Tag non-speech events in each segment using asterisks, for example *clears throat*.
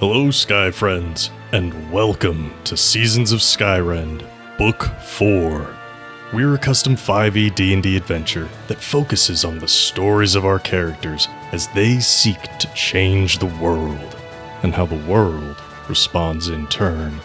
Hello, Sky friends, and welcome to Seasons of Skyrend, Book 4. We're a custom 5e D&D adventure that focuses on the stories of our characters as they seek to change the world, and how the world responds in turn.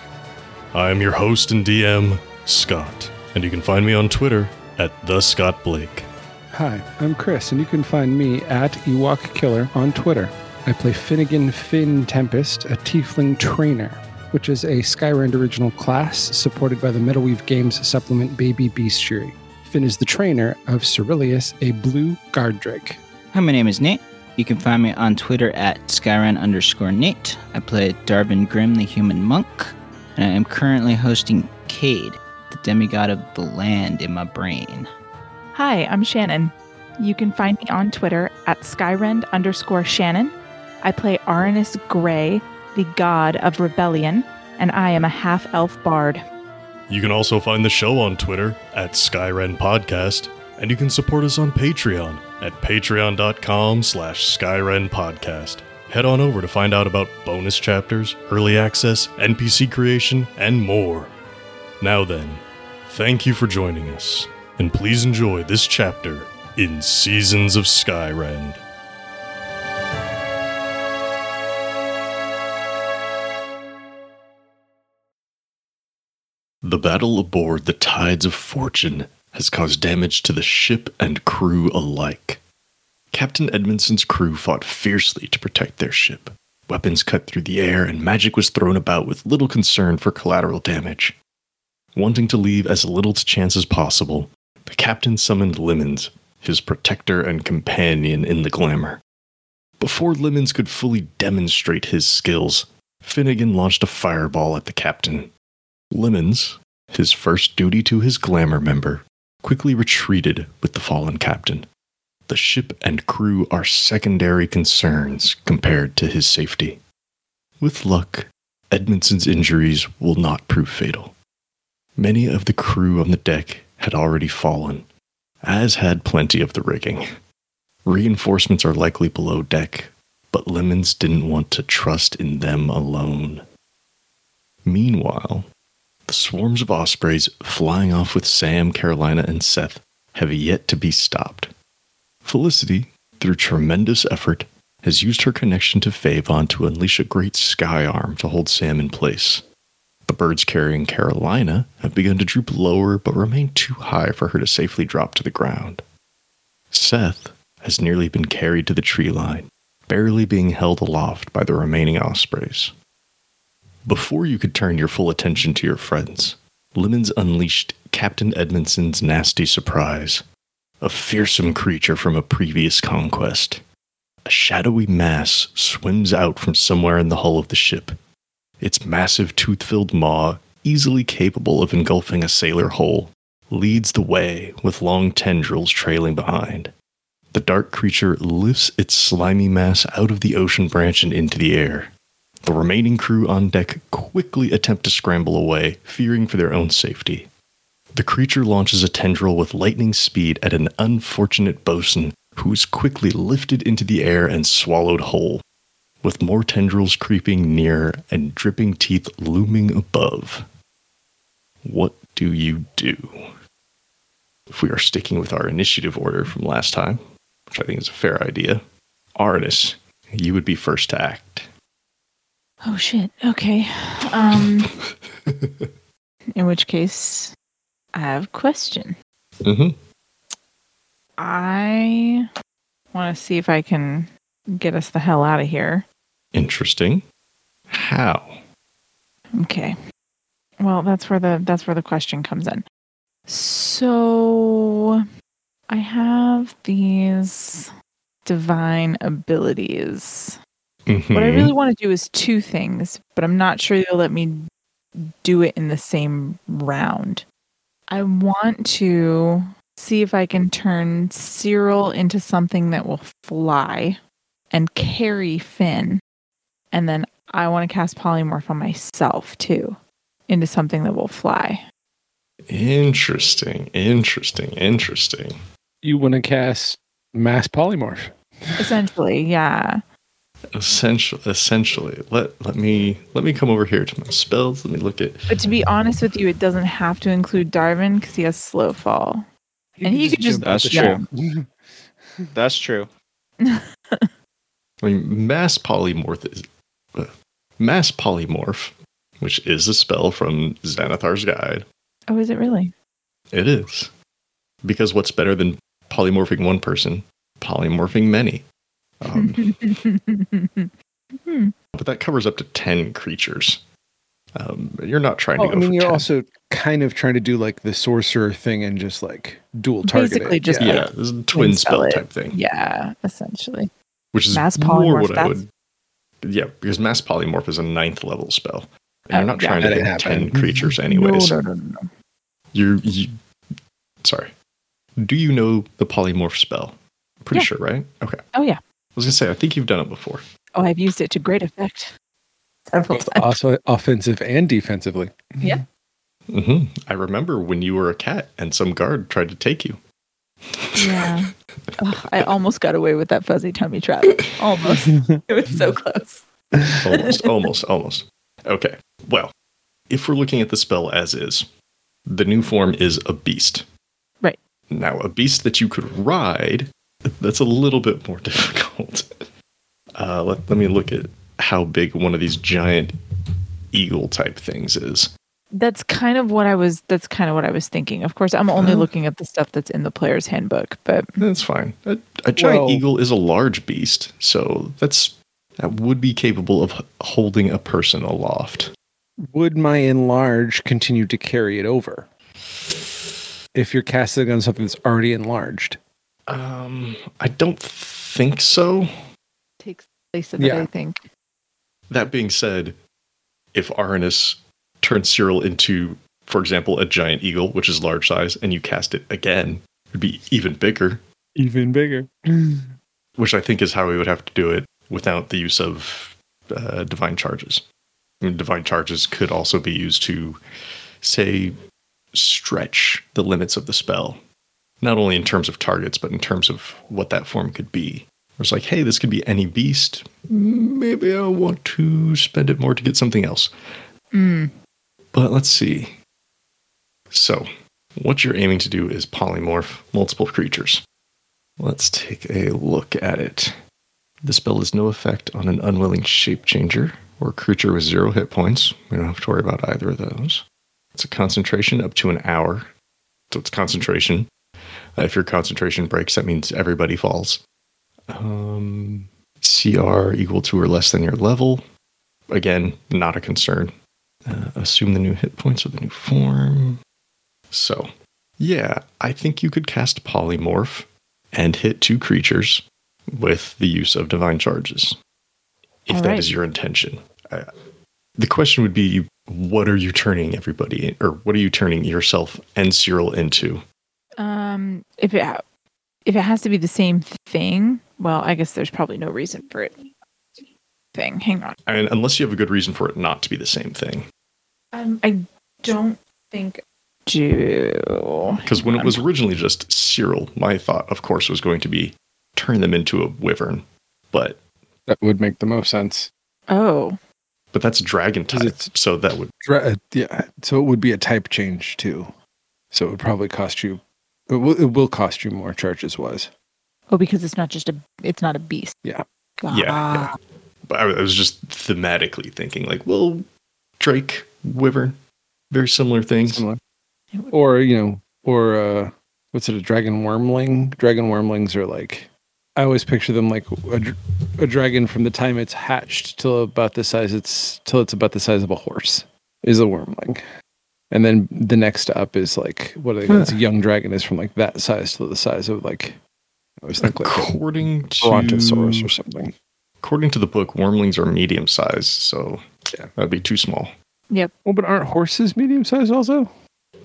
I am your host and DM, Scott, and you can find me on Twitter at the Scott Blake. Hi, I'm Chris, and you can find me at Ewok Killer on Twitter. I play Finnegan Finn Tempest, a Tiefling Trainer, which is a Skyrend original class supported by the Metalweave Games supplement Baby Bestiary. Finn is the trainer of Cerilius, a blue guard drake. Hi, my name is Nate. You can find me on Twitter at Skyrend underscore Nate. I play Darvin Grimm, the human monk, and I am currently hosting Cade, the demigod of the land in my brain. Hi, I'm Shannon. You can find me on Twitter at Skyrend underscore Shannon. I play Aranus Grey, the god of rebellion, and I am a half elf bard. You can also find the show on Twitter at Skyrend Podcast, and you can support us on Patreon at patreon.com slash Skyrend Podcast. Head on over to find out about bonus chapters, early access, NPC creation, and more. Now then, thank you for joining us, and please enjoy this chapter in Seasons of Skyrend. The battle aboard the Tides of Fortune has caused damage to the ship and crew alike. Captain Edmondson's crew fought fiercely to protect their ship. Weapons cut through the air, and magic was thrown about with little concern for collateral damage. Wanting to leave as little to chance as possible, the captain summoned Lemons, his protector and companion in the glamour. Before Lemons could fully demonstrate his skills, Finnegan launched a fireball at the captain. Lemons, his first duty to his glamour member, quickly retreated with the fallen captain. The ship and crew are secondary concerns compared to his safety. With luck, Edmondson's injuries will not prove fatal. Many of the crew on the deck had already fallen, as had plenty of the rigging. Reinforcements are likely below deck, but Lemons didn't want to trust in them alone. Meanwhile, the swarms of ospreys flying off with Sam, Carolina, and Seth have yet to be stopped. Felicity, through tremendous effort, has used her connection to Favon to unleash a great sky arm to hold Sam in place. The birds carrying Carolina have begun to droop lower but remain too high for her to safely drop to the ground. Seth has nearly been carried to the tree line, barely being held aloft by the remaining ospreys. Before you could turn your full attention to your friends, Lemons unleashed Captain Edmondson's nasty surprise a fearsome creature from a previous conquest. A shadowy mass swims out from somewhere in the hull of the ship. Its massive tooth filled maw, easily capable of engulfing a sailor whole, leads the way with long tendrils trailing behind. The dark creature lifts its slimy mass out of the ocean branch and into the air. The remaining crew on deck quickly attempt to scramble away, fearing for their own safety. The creature launches a tendril with lightning speed at an unfortunate bosun, who is quickly lifted into the air and swallowed whole, with more tendrils creeping near and dripping teeth looming above. What do you do? If we are sticking with our initiative order from last time, which I think is a fair idea, Arnis, you would be first to act. Oh shit. Okay. Um *laughs* in which case I have a question. Mm-hmm. I want to see if I can get us the hell out of here. Interesting. How? Okay. Well, that's where the that's where the question comes in. So I have these divine abilities. Mm-hmm. What I really want to do is two things, but I'm not sure they'll let me do it in the same round. I want to see if I can turn Cyril into something that will fly and carry Finn. And then I want to cast polymorph on myself too into something that will fly. Interesting. Interesting. Interesting. You want to cast mass polymorph. *laughs* Essentially, yeah. Essentially, essentially, let let me let me come over here to my spells. Let me look at. But to be honest with you, it doesn't have to include Darvin because he has slow fall. And he could just- jump out *laughs* That's true. ship. That's true. I mean, mass polymorph is uh, mass polymorph, which is a spell from Xanathar's Guide. Oh, is it really? It is because what's better than polymorphing one person? Polymorphing many. Um, Hmm. but that covers up to ten creatures. Um, you're not trying to Oh, go I mean, for you're 10. also kind of trying to do like the sorcerer thing and just like dual target. Basically just yeah. yeah, this is a twin spell spell type thing. yeah, essentially. which is Mass more polymorph, what I would. Yeah, because mass polymorph is a ninth level spell. And Oh, you're not yeah. trying to That hit ten creatures anyways. No, no, no, no, no. You're you. Sorry. Do you know the polymorph spell? Pretty Yeah. sure, right? Okay. Oh yeah. Was gonna say I think you've done it before. Oh, I've used it to great effect. Both *laughs* also offensive and defensively. Yeah. hmm I remember when you were a cat and some guard tried to take you. Yeah. *laughs* Ugh, I almost got away with that fuzzy tummy trap. Almost. *laughs* It was so close. almost, almost, almost. Okay. Well, if we're looking at the spell as is, the new form is a beast. Right. Now, a beast that you could ride, *laughs* that's a little bit more *laughs* difficult. Uh, let, let me look at how big one of these giant eagle type things is. That's kind of what I was that's kind of what I was thinking. Of course, I'm only Oh. looking at the stuff that's in the player's handbook, but That's fine. A, a giant Well- eagle is a large beast, so that's that would be capable of holding a person aloft. Would my enlarge continue to carry it over? If you're casting on something that's already enlarged. Um, I don't think so. takes place of Yeah. it, I think. That being said, if Aranus turns Cyril into, for example, a giant eagle, which is large size, and you cast it again, it'd be even bigger, Even bigger. *clears throat* which I think is how we would have to do it without the use of uh, divine charges. I mean, divine charges could also be used to, say, stretch the limits of the spell, not only in terms of targets, but in terms of what that form could be. It's like, hey, this could be any beast. Maybe I want to spend it more to get something else. Mm. But let's see. So, what you're aiming to do is polymorph multiple creatures. Let's take a look at it. The spell has no effect on an unwilling shape changer or creature with zero hit points. We don't have to worry about either of those. It's a concentration up to an hour. So it's concentration. Uh, if your concentration breaks, that means everybody falls. Um, CR equal to or less than your level. Again, not a concern. Uh, assume the new hit points with the new form. So, yeah, I think you could cast Polymorph and hit two creatures with the use of Divine Charges. If All that right. is your intention. Uh, the question would be what are you turning everybody, or what are you turning yourself and Cyril into? Um, if it ha- if it has to be the same thing, well, I guess there's probably no reason for it. Thing, hang on. I mean, unless you have a good reason for it not to be the same thing. Um, I don't think do Because when it was originally just Cyril, my thought, of course, was going to be turn them into a wyvern. But That would make the most sense. Oh, but that's dragon type, it's- so that would Dra- uh, yeah, so it would be a type change too. So it would probably cost you. It will, it will cost you more charges wise. oh, because it's not just a it's not a beast. Yeah. Ah, Yeah, yeah. But I I was just thematically thinking, like, well, Drake, Wyvern, very similar things. Similar. Or you know, or uh, what's it? A dragon wormling. Dragon wormlings are like. I always picture them like a, a dragon from the time it's hatched till about the size it's till it's about the size of a horse is a wormling, and then the next up is like what are they? It's a young dragon is from like that size to the size of like I always think like a According to brontosaurus or something. according to the book, wormlings are medium sized, so Yeah. that'd be too small. Yep. Well, but aren't horses medium sized also?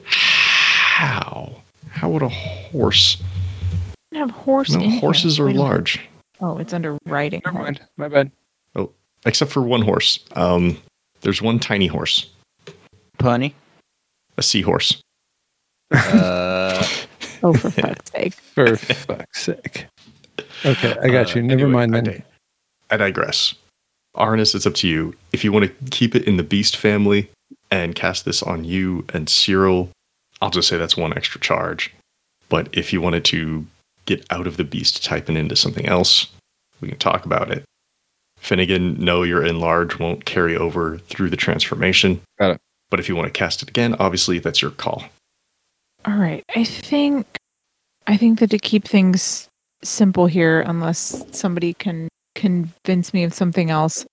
How? How would a horse? have horse. No, horses are Wait large, Oh, it's under riding. Never horse. mind. My bad. Oh, except for one horse. Um, there's one tiny horse, Punny. A seahorse. Uh, Oh, for fuck's *laughs* sake! For fuck's sake. Okay, I got Uh, you. Never anyway, mind I then. dig- I digress. Arnis, it's up to you. If you want to keep it in the beast family and cast this on you and Cyril, I'll just say that's one extra charge. But if you wanted to get out of the beast type and into something else, we can talk about it. Finnegan, no, your enlarge won't carry over through the transformation. Got it. But if you want to cast it again, obviously that's your call. All right. I think I think that to keep things simple here, unless somebody can convince me of something else,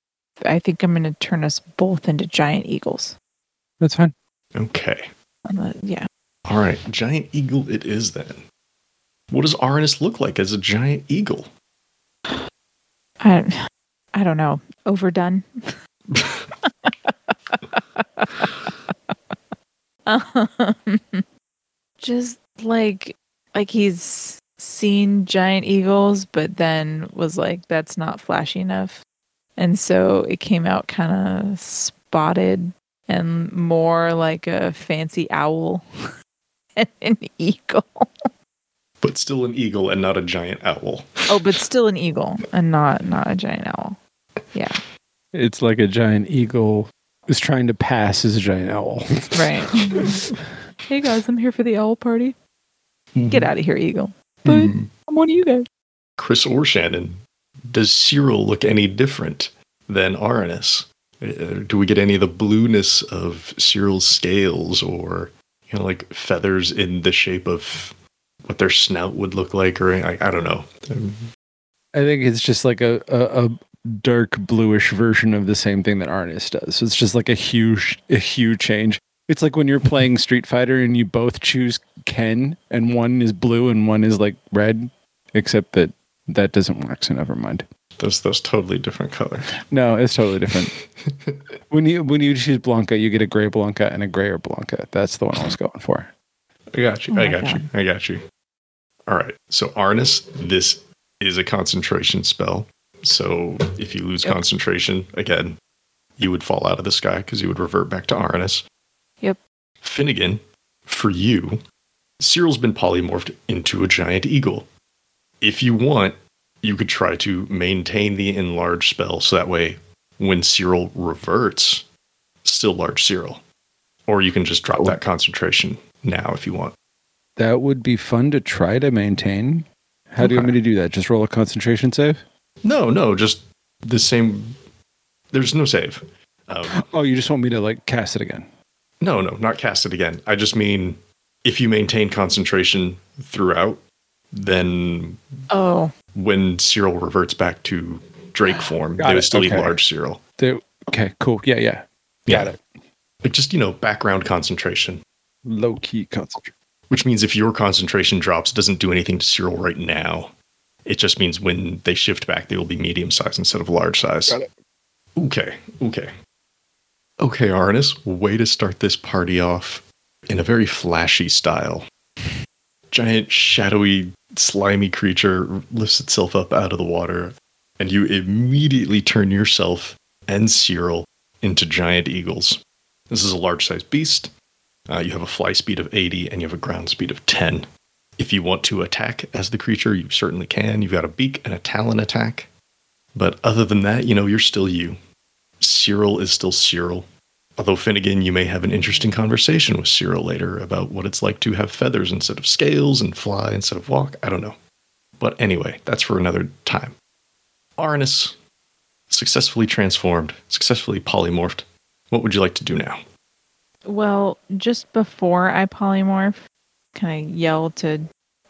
I think I'm going to turn us both into giant eagles. That's fine. Okay. Unless- yeah. All right. Giant eagle it is then. What does Arnis look like as a giant eagle? I I don't know. Overdone. *laughs* *laughs* um, *laughs* just like like he's seen giant eagles, but then was like, that's not flashy enough. And so it came out kind of spotted and more like a fancy owl *laughs* and an eagle. But still an eagle and not a giant owl. Oh, but still an eagle and not not a giant owl. Yeah. It's like a giant eagle is trying to pass as a giant owl. *laughs* Right. *laughs* hey guys, I'm here for the owl party. Get out of here, eagle. But Hmm. I'm one of you guys. Chris or Shannon, does Cyril look any different than Arnis? Uh, Do we get any of the blueness of Cyril's scales or you know like feathers in the shape of what their snout would look like or I, I don't know. I think it's just like a, a, a dark bluish version of the same thing that Arnis does. So it's just like a huge a huge change. It's like when you're *laughs* playing Street Fighter and you both choose Ken and one is blue and one is like red, except that that doesn't work, so never mind. Those those totally different colors. No, it's totally different. *laughs* when you when you choose Blanka, you get a gray Blanka and a grayer Blanka. That's the one I was going for. I got you. Oh I got God. you. I got you. All right. So Arnis, this is a concentration spell. So if you lose Yep. concentration again, you would fall out of the sky because you would revert back to Arnis. Yep. Finnegan, for you, Cyril's been polymorphed into a giant eagle. If you want, you could try to maintain the enlarged spell so that way when Cyril reverts, still large Cyril. Or you can just drop that concentration now if you want. That would be fun to try to maintain. How do you want me to do that? Just roll a concentration save? No, no, just the same. There's no save. Um, Oh, you just want me to like cast it again? no, no, not cast it again. I just mean if you maintain concentration throughout, then Oh, when Cyril reverts back to Drake *sighs* form, Got they it, would still okay. eat large Cyril. There- okay, cool. Yeah, yeah. Got Yeah. it. Like just, you know, background concentration. Low key concentration. Which means if your concentration drops, it doesn't do anything to Cyril right now. It just means when they shift back, they will be medium size instead of large size. Got it. Okay, okay. Okay, Arnis, way to start this party off in a very flashy style. Giant, shadowy, slimy creature lifts itself up out of the water, and you immediately turn yourself and Cyril into giant eagles. This is a large sized beast. Uh, you have a fly speed of 80 and you have a ground speed of 10. If you want to attack as the creature, you certainly can. You've got a beak and a talon attack. But other than that, you know, you're still you. Cyril is still Cyril. Although Finnegan, you may have an interesting conversation with Cyril later about what it's like to have feathers instead of scales and fly instead of walk. I don't know. But anyway, that's for another time. Arnis, successfully transformed, successfully polymorphed. What would you like to do now? well, just before I polymorph, kind of yell to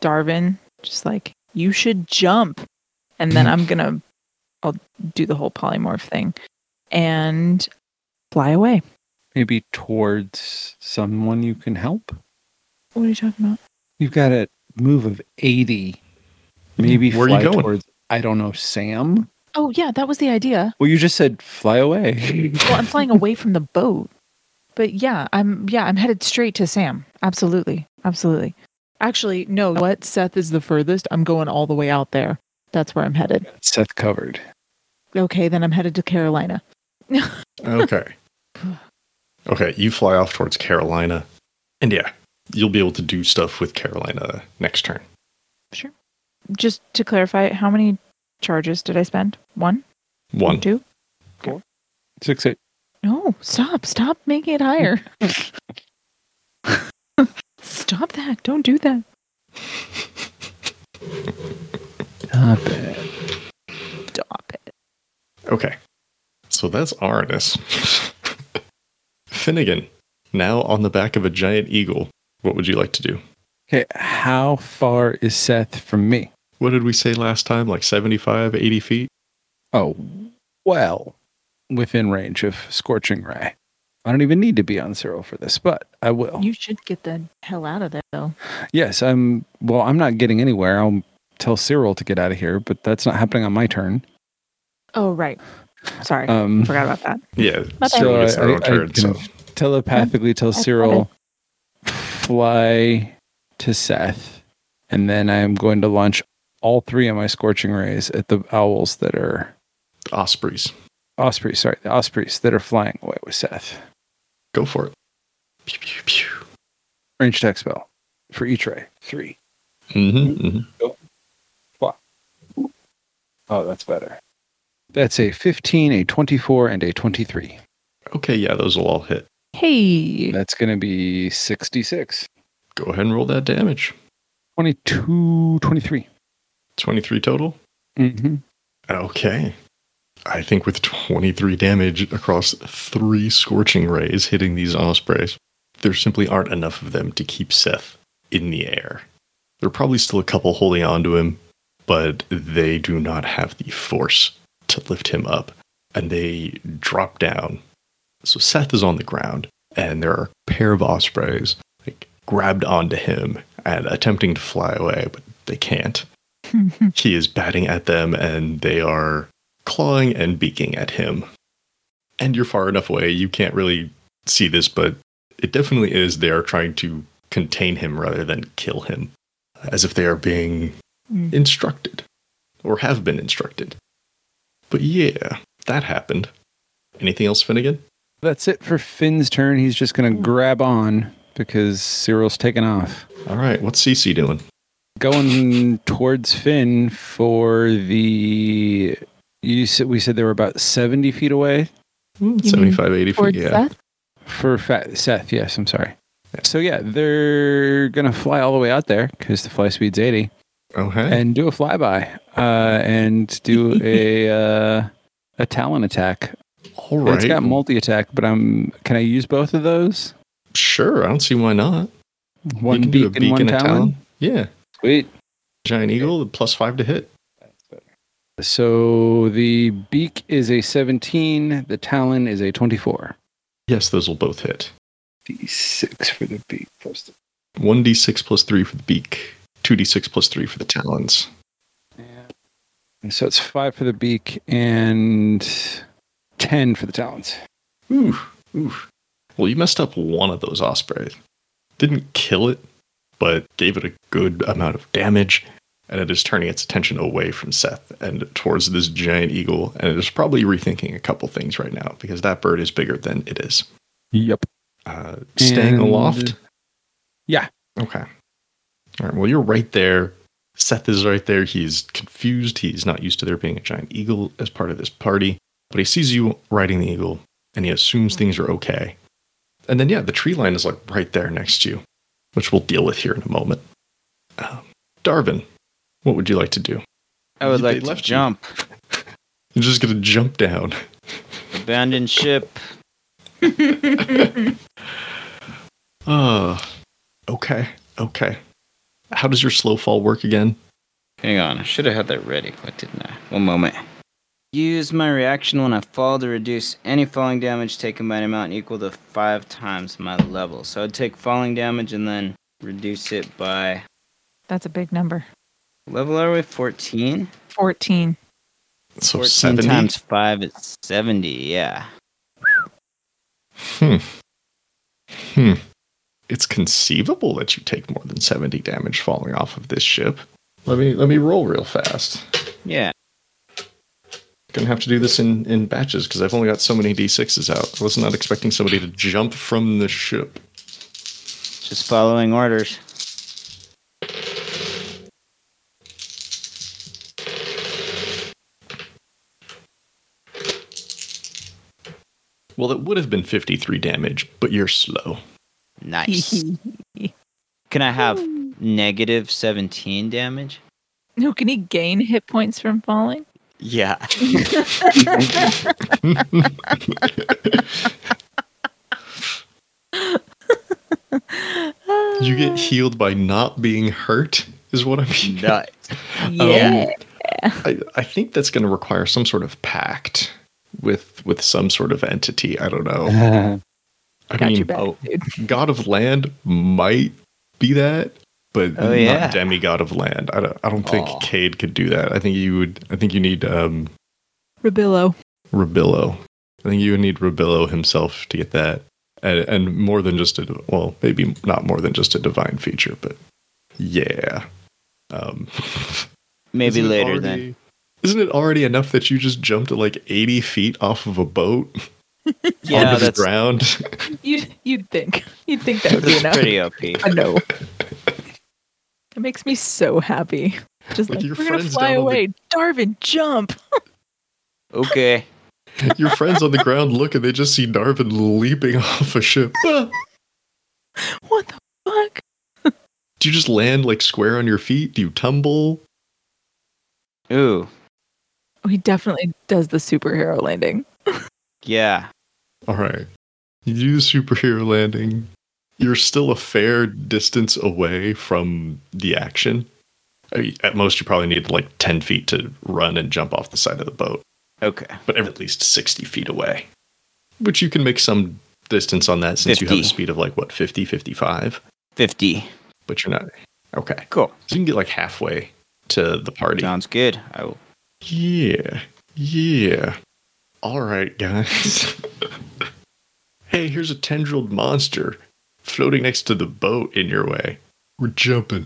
Darvin, just like, you should jump. And then I'm going to, I'll do the whole polymorph thing and fly away. Maybe towards someone you can help. What are you talking about? You've got a move of 80. Maybe Where are you fly going? towards, I don't know, Sam? Oh, yeah, that was the idea. Well, you just said fly away. *laughs* Well, I'm flying away from the boat. But yeah, I'm yeah, I'm headed straight to Sam. Absolutely. Absolutely. Actually, no, what? Seth is the furthest. I'm going all the way out there. That's where I'm headed. Seth covered. Okay, then I'm headed to Carolina. Okay. *laughs* okay, you fly off towards Carolina. And yeah, you'll be able to do stuff with Carolina next turn. Sure. Just to clarify, how many charges did I spend? One? One. Two. Four? Six eight. No, stop. Stop making it higher. *laughs* *laughs* stop that. Don't do that. Stop it. Stop it. Okay. So that's Arnis. *laughs* Finnegan, now on the back of a giant eagle. What would you like to do? Okay, how far is Seth from me? What did we say last time? Like 75, 80 feet? Oh, well, within range of Scorching Ray. I don't even need to be on Cyril for this, but I will. You should get the hell out of there, though. yes, I'm. Well, I'm not getting anywhere. I'll tell Cyril to get out of here, but that's not happening on my turn. Oh, right. Sorry. Um, Forgot about that. Yeah. My bad. So I- I- own I turn, can- so telepathically tell I- I Cyril fly to Seth, and then I am going to launch all three of my scorching rays at the owls that are Ospreys. ospreys. Sorry, the ospreys that are flying away with Seth. Go for it. Pew, pew, pew. Range attack spell for each ray. Three. Mm-hmm, mm-hmm. Oh, that's better. That's a 15, a 24, and a 23. Okay, yeah, those will all hit. Hey. That's going to be 66. Go ahead and roll that damage. 22, 23. 23 total? Mm-hmm. Okay. I think with 23 damage across three scorching rays hitting these ospreys, there simply aren't enough of them to keep Seth in the air. There are probably still a couple holding on to him, but they do not have the force to lift him up. And they drop down. So Seth is on the ground, and there are a pair of ospreys like grabbed onto him and attempting to fly away, but they can't *laughs* he is batting at them and they are clawing and beaking at him. And you're far enough away, you can't really see this, but it definitely is they are trying to contain him rather than kill him, as if they are being Mm. instructed or have been instructed. But yeah, that happened. Anything else, Finnegan? That's it for Finn's turn. He's just going to grab on because Cyril's taken off. All right, what's CC doing? Going towards Finn for the. You said we said they were about 70 feet away mean 75, 80 feet, yeah. Seth? for Fat Seth. Yes, I'm sorry. So yeah, they're gonna fly all the way out there because the fly speed's 80 Okay. and do a flyby uh, and do *laughs* a uh, a talon attack. All right. It's got multi attack, but I'm. Can I use both of those? sure, I don't see why not. One you can beak, do a beak and one and a talon. talon. Yeah. Sweet. Giant eagle, plus five to hit. So the beak is a 17. The talon is a 24. Yes, those will both hit. D6 for the beak plus the 1d6 plus 3 for the beak, 2d6 plus 3 for the talons. And so it's five for the beak and 10 for the talons. Ooh, ooh. Well, you messed up one of those ospreys. Didn't kill it, but gave it a good amount of damage, and it is turning its attention away from Seth and towards this giant eagle, and it is probably rethinking a couple things right now because that bird is bigger than it is. Yep. Uh, staying And- aloft? Yeah. Okay. All right. Well, you're right there. Seth is right there. He's confused. He's not used to there being a giant eagle as part of this party, but he sees you riding the eagle and he assumes things are okay. And then, yeah, the tree line is like right there next to you, which we'll deal with here in a moment. Um, Darvin, what would you like to do? I would They like to left you. jump. *laughs* You're just going to jump down. Abandoned ship. Uh, *laughs* okay. Okay. How does your slow fall work again? Hang on, I should have had that ready. but didn't I? One moment. Use my reaction when I fall to reduce any falling damage taken by an amount equal to five times my level. So I'd take falling damage and then reduce it by That's a big number. Level are we? 14? 14. So 14 70? times 5 is 70, yeah. Hmm. Hmm. It's conceivable that you take more than 70 damage falling off of this ship. Let me let me roll real fast. Yeah. Gonna have to do this in, in batches because I've only got so many d6s out. I was not expecting somebody to jump from the ship. Just following orders. Well, it would have been 53 damage, but you're slow. Nice. *laughs* Can I have negative 17 damage? no, can he gain hit points from falling? Yeah. *laughs* You get healed by not being hurt, is what I mean. Nice. *laughs* Um, yeah. I, I think that's going to require some sort of pact with with some sort of entity. I don't know. *laughs* I Got mean, your back, oh. *laughs* God of Land might be that, but Oh, yeah. not demigod of land. I don't. I don't think Aw. Cade could do that. I think you would. I think you need um, Rabillo. Rabillo. I think you would need Rabillo himself to get that, and, and more than just a well, maybe not more than just a divine feature, but yeah. Um, *laughs* Maybe later already- then. Isn't it already enough that you just jumped like eighty feet off of a boat *laughs* Yeah, onto the that's, ground? *laughs* You'd you'd think you'd think that *laughs* would be enough. pretty OP. I know. It makes me so happy. Just Like like, your we're gonna fly down on the- away. Darvin, jump! Okay. Your friends on the ground look and they just see Darvin leaping off a ship. What the fuck? Do you just land like square on your feet? Do you tumble? Ooh. He definitely does the superhero landing. Yeah. All right. You do the superhero landing. You're still a fair distance away from the action. I mean, At most, you probably need like 10 feet to run and jump off the side of the boat, Okay. but at least 60 feet away. Which you can make some distance on that since you have a speed of like, what, 50, 55? 50. But you're not. Okay. Cool. So you can get like halfway to the party. Sounds good. I will. Yeah. Yeah. All right, guys. *laughs* hey, here's a tendrilled monster floating next to the boat in your way. We're jumping.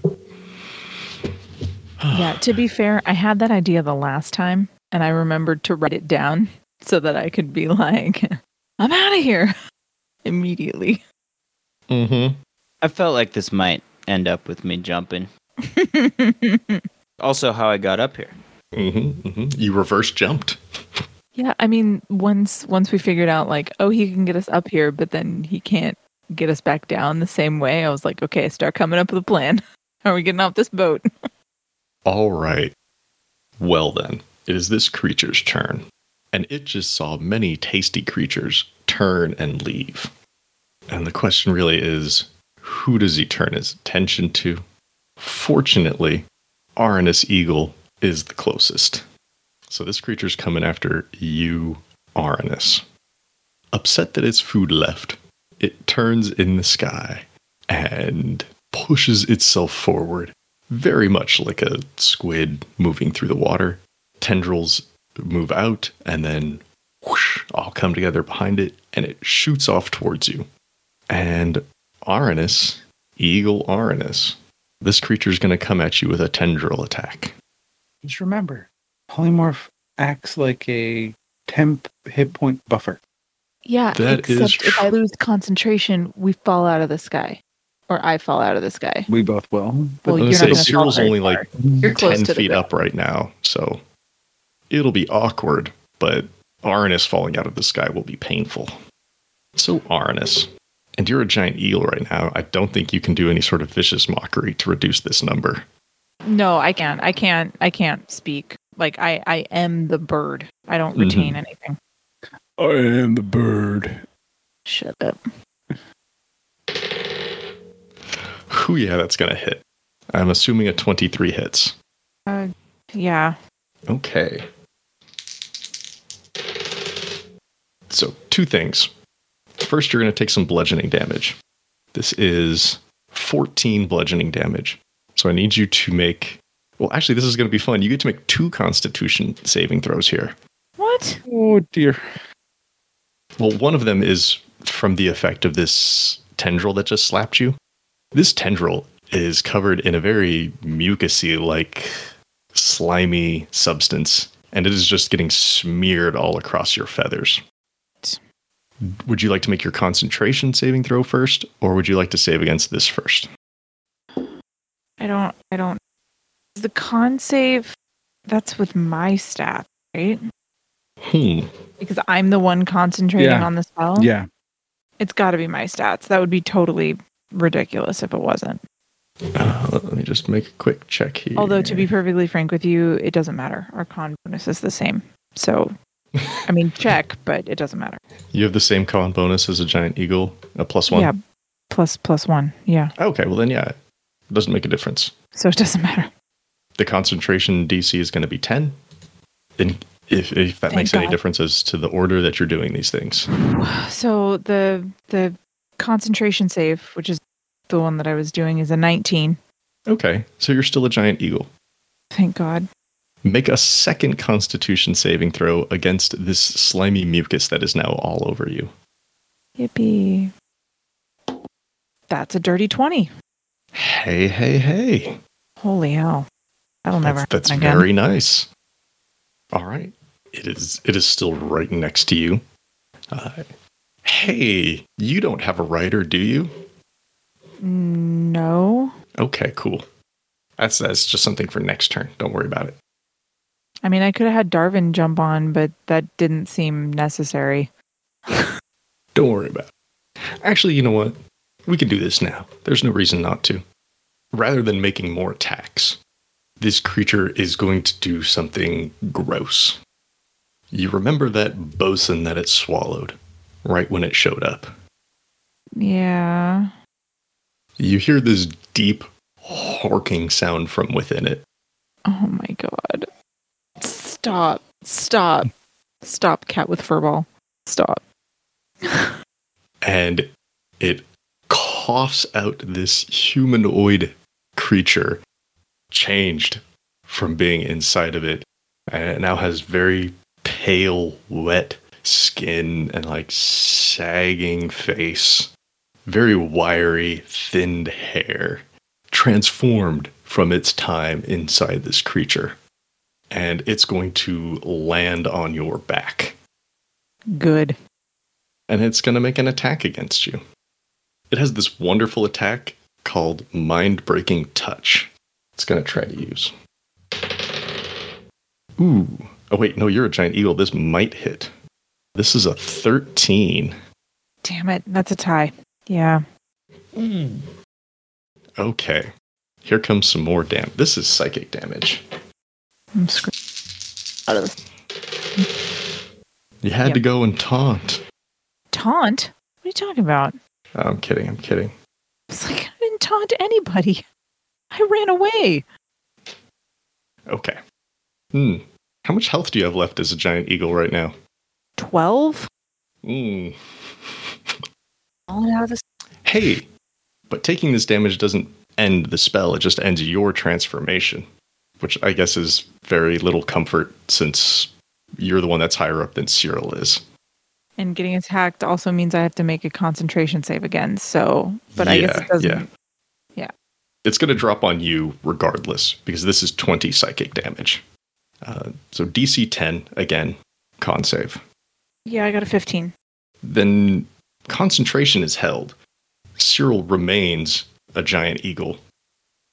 *sighs* yeah, to be fair, I had that idea the last time and I remembered to write it down *laughs* so that I could be like, *laughs* I'm out of here immediately. Mm-hmm. I felt like this might end up with me jumping. Also, how I got up here. Mm-hmm. mm-hmm. You reverse jumped. yeah, I mean, once once we figured out like, oh, he can get us up here, but then he can't get us back down the same way. I was like, okay, start coming up with a plan. How *laughs* are we getting off this boat? *laughs* All right. Well, then, it is this creature's turn. And it just saw many tasty creatures turn and leave. And the question really is who does he turn his attention to? Fortunately, Aranus Eagle is the closest. So this creature's coming after you, Aranus. Upset that its food left, it turns in the sky and pushes itself forward very much like a squid moving through the water. Tendrils move out and then whoosh, all come together behind it and it shoots off towards you. And Aranus, Eagle Aranus, this creature is going to come at you with a tendril attack. Just remember, polymorph acts like a temp hit point buffer. Yeah, That is except if I lose concentration, we fall out of the sky. Or I fall out of the sky. We both will. But Well, you're was not gonna gonna say, fall Cyril's very only far. like You're close 10 to feet up right now, so it'll be awkward, but Aranus falling out of the sky will be painful. So, Aranus, and you're a giant eel right now. I don't think you can do any sort of vicious mockery to reduce this number. No, I can't. I can't. I can't speak. Like I, I am the bird. I don't Mm-hmm. retain anything. I am the bird. Shut up. Whew, yeah, that's going to hit. I'm assuming a 23 hits. Uh, yeah. Okay. So, two things. First, you're going to take some bludgeoning damage. This is 14 bludgeoning damage. So, I need you to make. Well, actually, this is going to be fun. You get to make two constitution saving throws here. What? Oh dear. Well, one of them is from the effect of this tendril that just slapped you. This tendril is covered in a very mucousy, like slimy substance, and it is just getting smeared all across your feathers. Would you like to make your concentration saving throw first, or would you like to save against this first? I don't. I don't. The con save. That's with my stat, right? Hmm. Because I'm the one concentrating Yeah. on the spell. Yeah. It's got to be my stats. That would be totally ridiculous if it wasn't. Uh, let me just make a quick check here. Although, to be perfectly frank with you, it doesn't matter. Our con bonus is the same. So, I mean, *laughs* check, but it doesn't matter. you have the same con bonus as a giant eagle, a plus one. Yeah. Plus, plus one. Yeah. Okay, well then, yeah, it doesn't make a difference. So it doesn't matter. The concentration DC is going to be ten. And if, if that Thank makes any God. difference as to the order that you're doing these things, *sighs* So the the concentration save, which is the one that I was doing, is a 19. okay, so you're still a giant eagle. Thank God. Make a second Constitution saving throw against this slimy mucus that is now all over you. Yippee. That's a dirty 20. Hey, hey, hey! Holy hell. That'll never That's, that's again. very nice. All right, it is. It is still right next to you. Uh, hey, you don't have a rider, do you? No. Okay, cool. That's that's just something for next turn. Don't worry about it. I mean, I could have had Darvin jump on, but that didn't seem necessary. *laughs* Don't worry about it. Actually, you know what? We can do this now. There's no reason not to. Rather than making more attacks, this creature is going to do something gross. You remember that bosun that it swallowed right when it showed up? Yeah. You hear this deep, horking sound from within it. Oh my God. Stop. Stop. Stop, cat with furball. Stop. and it coughs out this humanoid creature changed from being inside of it and it now has very pale wet skin and like sagging face very wiry thinned hair transformed from its time inside this creature and it's going to land on your back Good. and it's going to make an attack against you. It has this wonderful attack called Mind Breaking Touch. It's going to try to use. Ooh. Oh, wait, no, you're a giant eagle. This might hit. This is a 13. Damn it. That's a tie. Yeah. Mm. Okay. Here comes some more damage. This is psychic damage. I'm screwed. Out of this. You had Yep. to go and taunt. Taunt? What are you talking about? I'm kidding. I'm kidding. It's like I didn't taunt anybody. I ran away. Okay. Hmm. How much health do you have left as a giant eagle right now? 12? Hmm. *laughs* All out of this. hey, but taking this damage doesn't end the spell, it just ends your transformation, which I guess is very little comfort since you're the one that's higher up than Cyril is. And getting attacked also means I have to make a concentration save again. So, but I guess Yeah, it doesn't. yeah. It's going to drop on you regardless because this is 20 psychic damage. Uh, so DC 10, again, con save. Yeah, I got a 15. Then concentration is held. Cyril remains a giant eagle.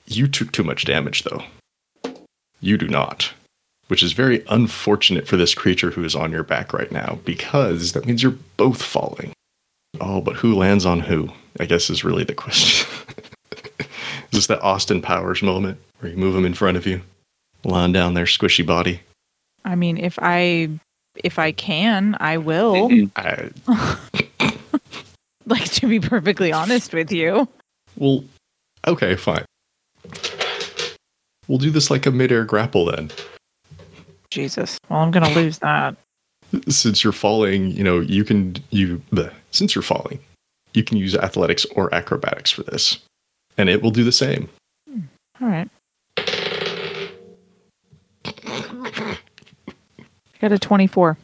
You took too much damage, though. You do not, which is very unfortunate for this creature who is on your back right now, because that means you're both falling. Oh, but who lands on who? I guess is really the question. *laughs* is this the Austin Powers moment where you move them in front of you, lying down their squishy body? I mean, if I if I can, I will. *laughs* I, *laughs* like to be perfectly honest with you. Well, okay, fine. We'll do this like a midair grapple then. Jesus. Well, I'm gonna lose that. Since you're falling, you know, you can you bleh, since you're falling, you can use athletics or acrobatics for this. And it will do the same. All right. I got a 24.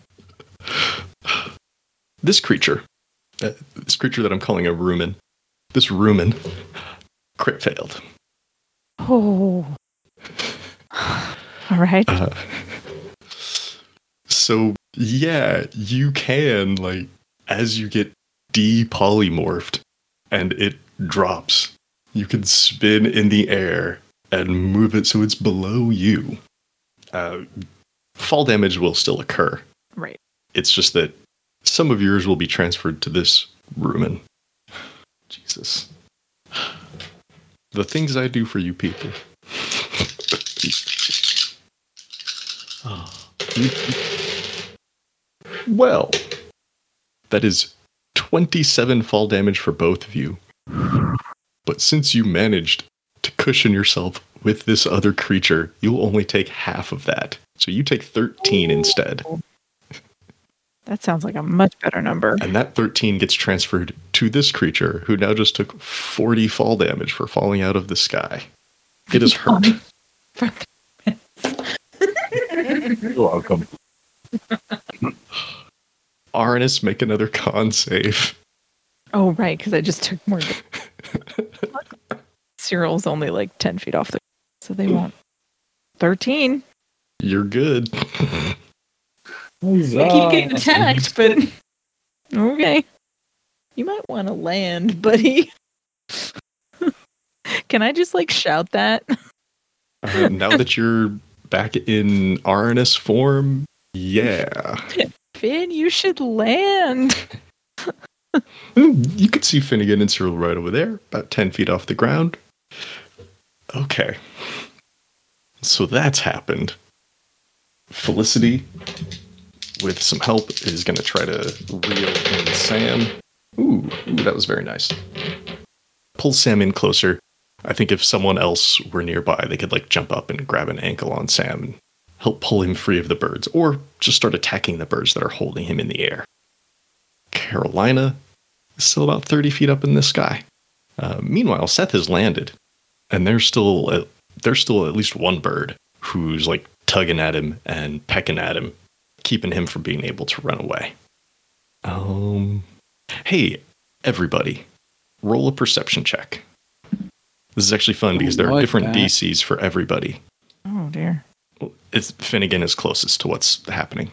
This creature, uh, this creature that I'm calling a rumen, this rumen crit failed. Oh. *sighs* All right. Uh, so yeah, you can like as you get depolymorphed and it drops, you can spin in the air and move it so it's below you. Uh, fall damage will still occur, Right. It's just that some of yours will be transferred to this rumen. Jesus. The things I do for you people. Well, that is 27 fall damage for both of you. But since you managed to cushion yourself with this other creature, you'll only take half of that. So you take 13 instead. That sounds like a much better number. And that 13 gets transferred to this creature who now just took 40 fall damage for falling out of the sky. It is hurt. *laughs* You're welcome. Arnis, make another con save. Oh, right, because I just took more. Cyril's only like 10 feet off the. So they won't. 13. You're good. I keep getting attacked, but. *laughs* Okay. You might want to land, buddy. *laughs* Can I just like shout that? Uh, now that you're back in Arnis form, yeah. *laughs* Finn, you should land. *laughs* Mm, You can see Finnegan and Cyril right over there, about 10 feet off the ground. Okay. So that's happened. Felicity, with some help, is going to try to reel in Sam. Ooh, ooh, that was very nice. Pull Sam in closer. I think if someone else were nearby, they could like jump up and grab an ankle on Sam and help pull him free of the birds, or just start attacking the birds that are holding him in the air. Carolina is still about 30 feet up in the sky. Uh, meanwhile, Seth has landed, and there's still uh, there's still at least one bird who's like tugging at him and pecking at him, keeping him from being able to run away. Um, hey, everybody, roll a perception check. This is actually fun because there are different that. DCs for everybody. Oh, dear. It's Finnegan is closest to what's happening.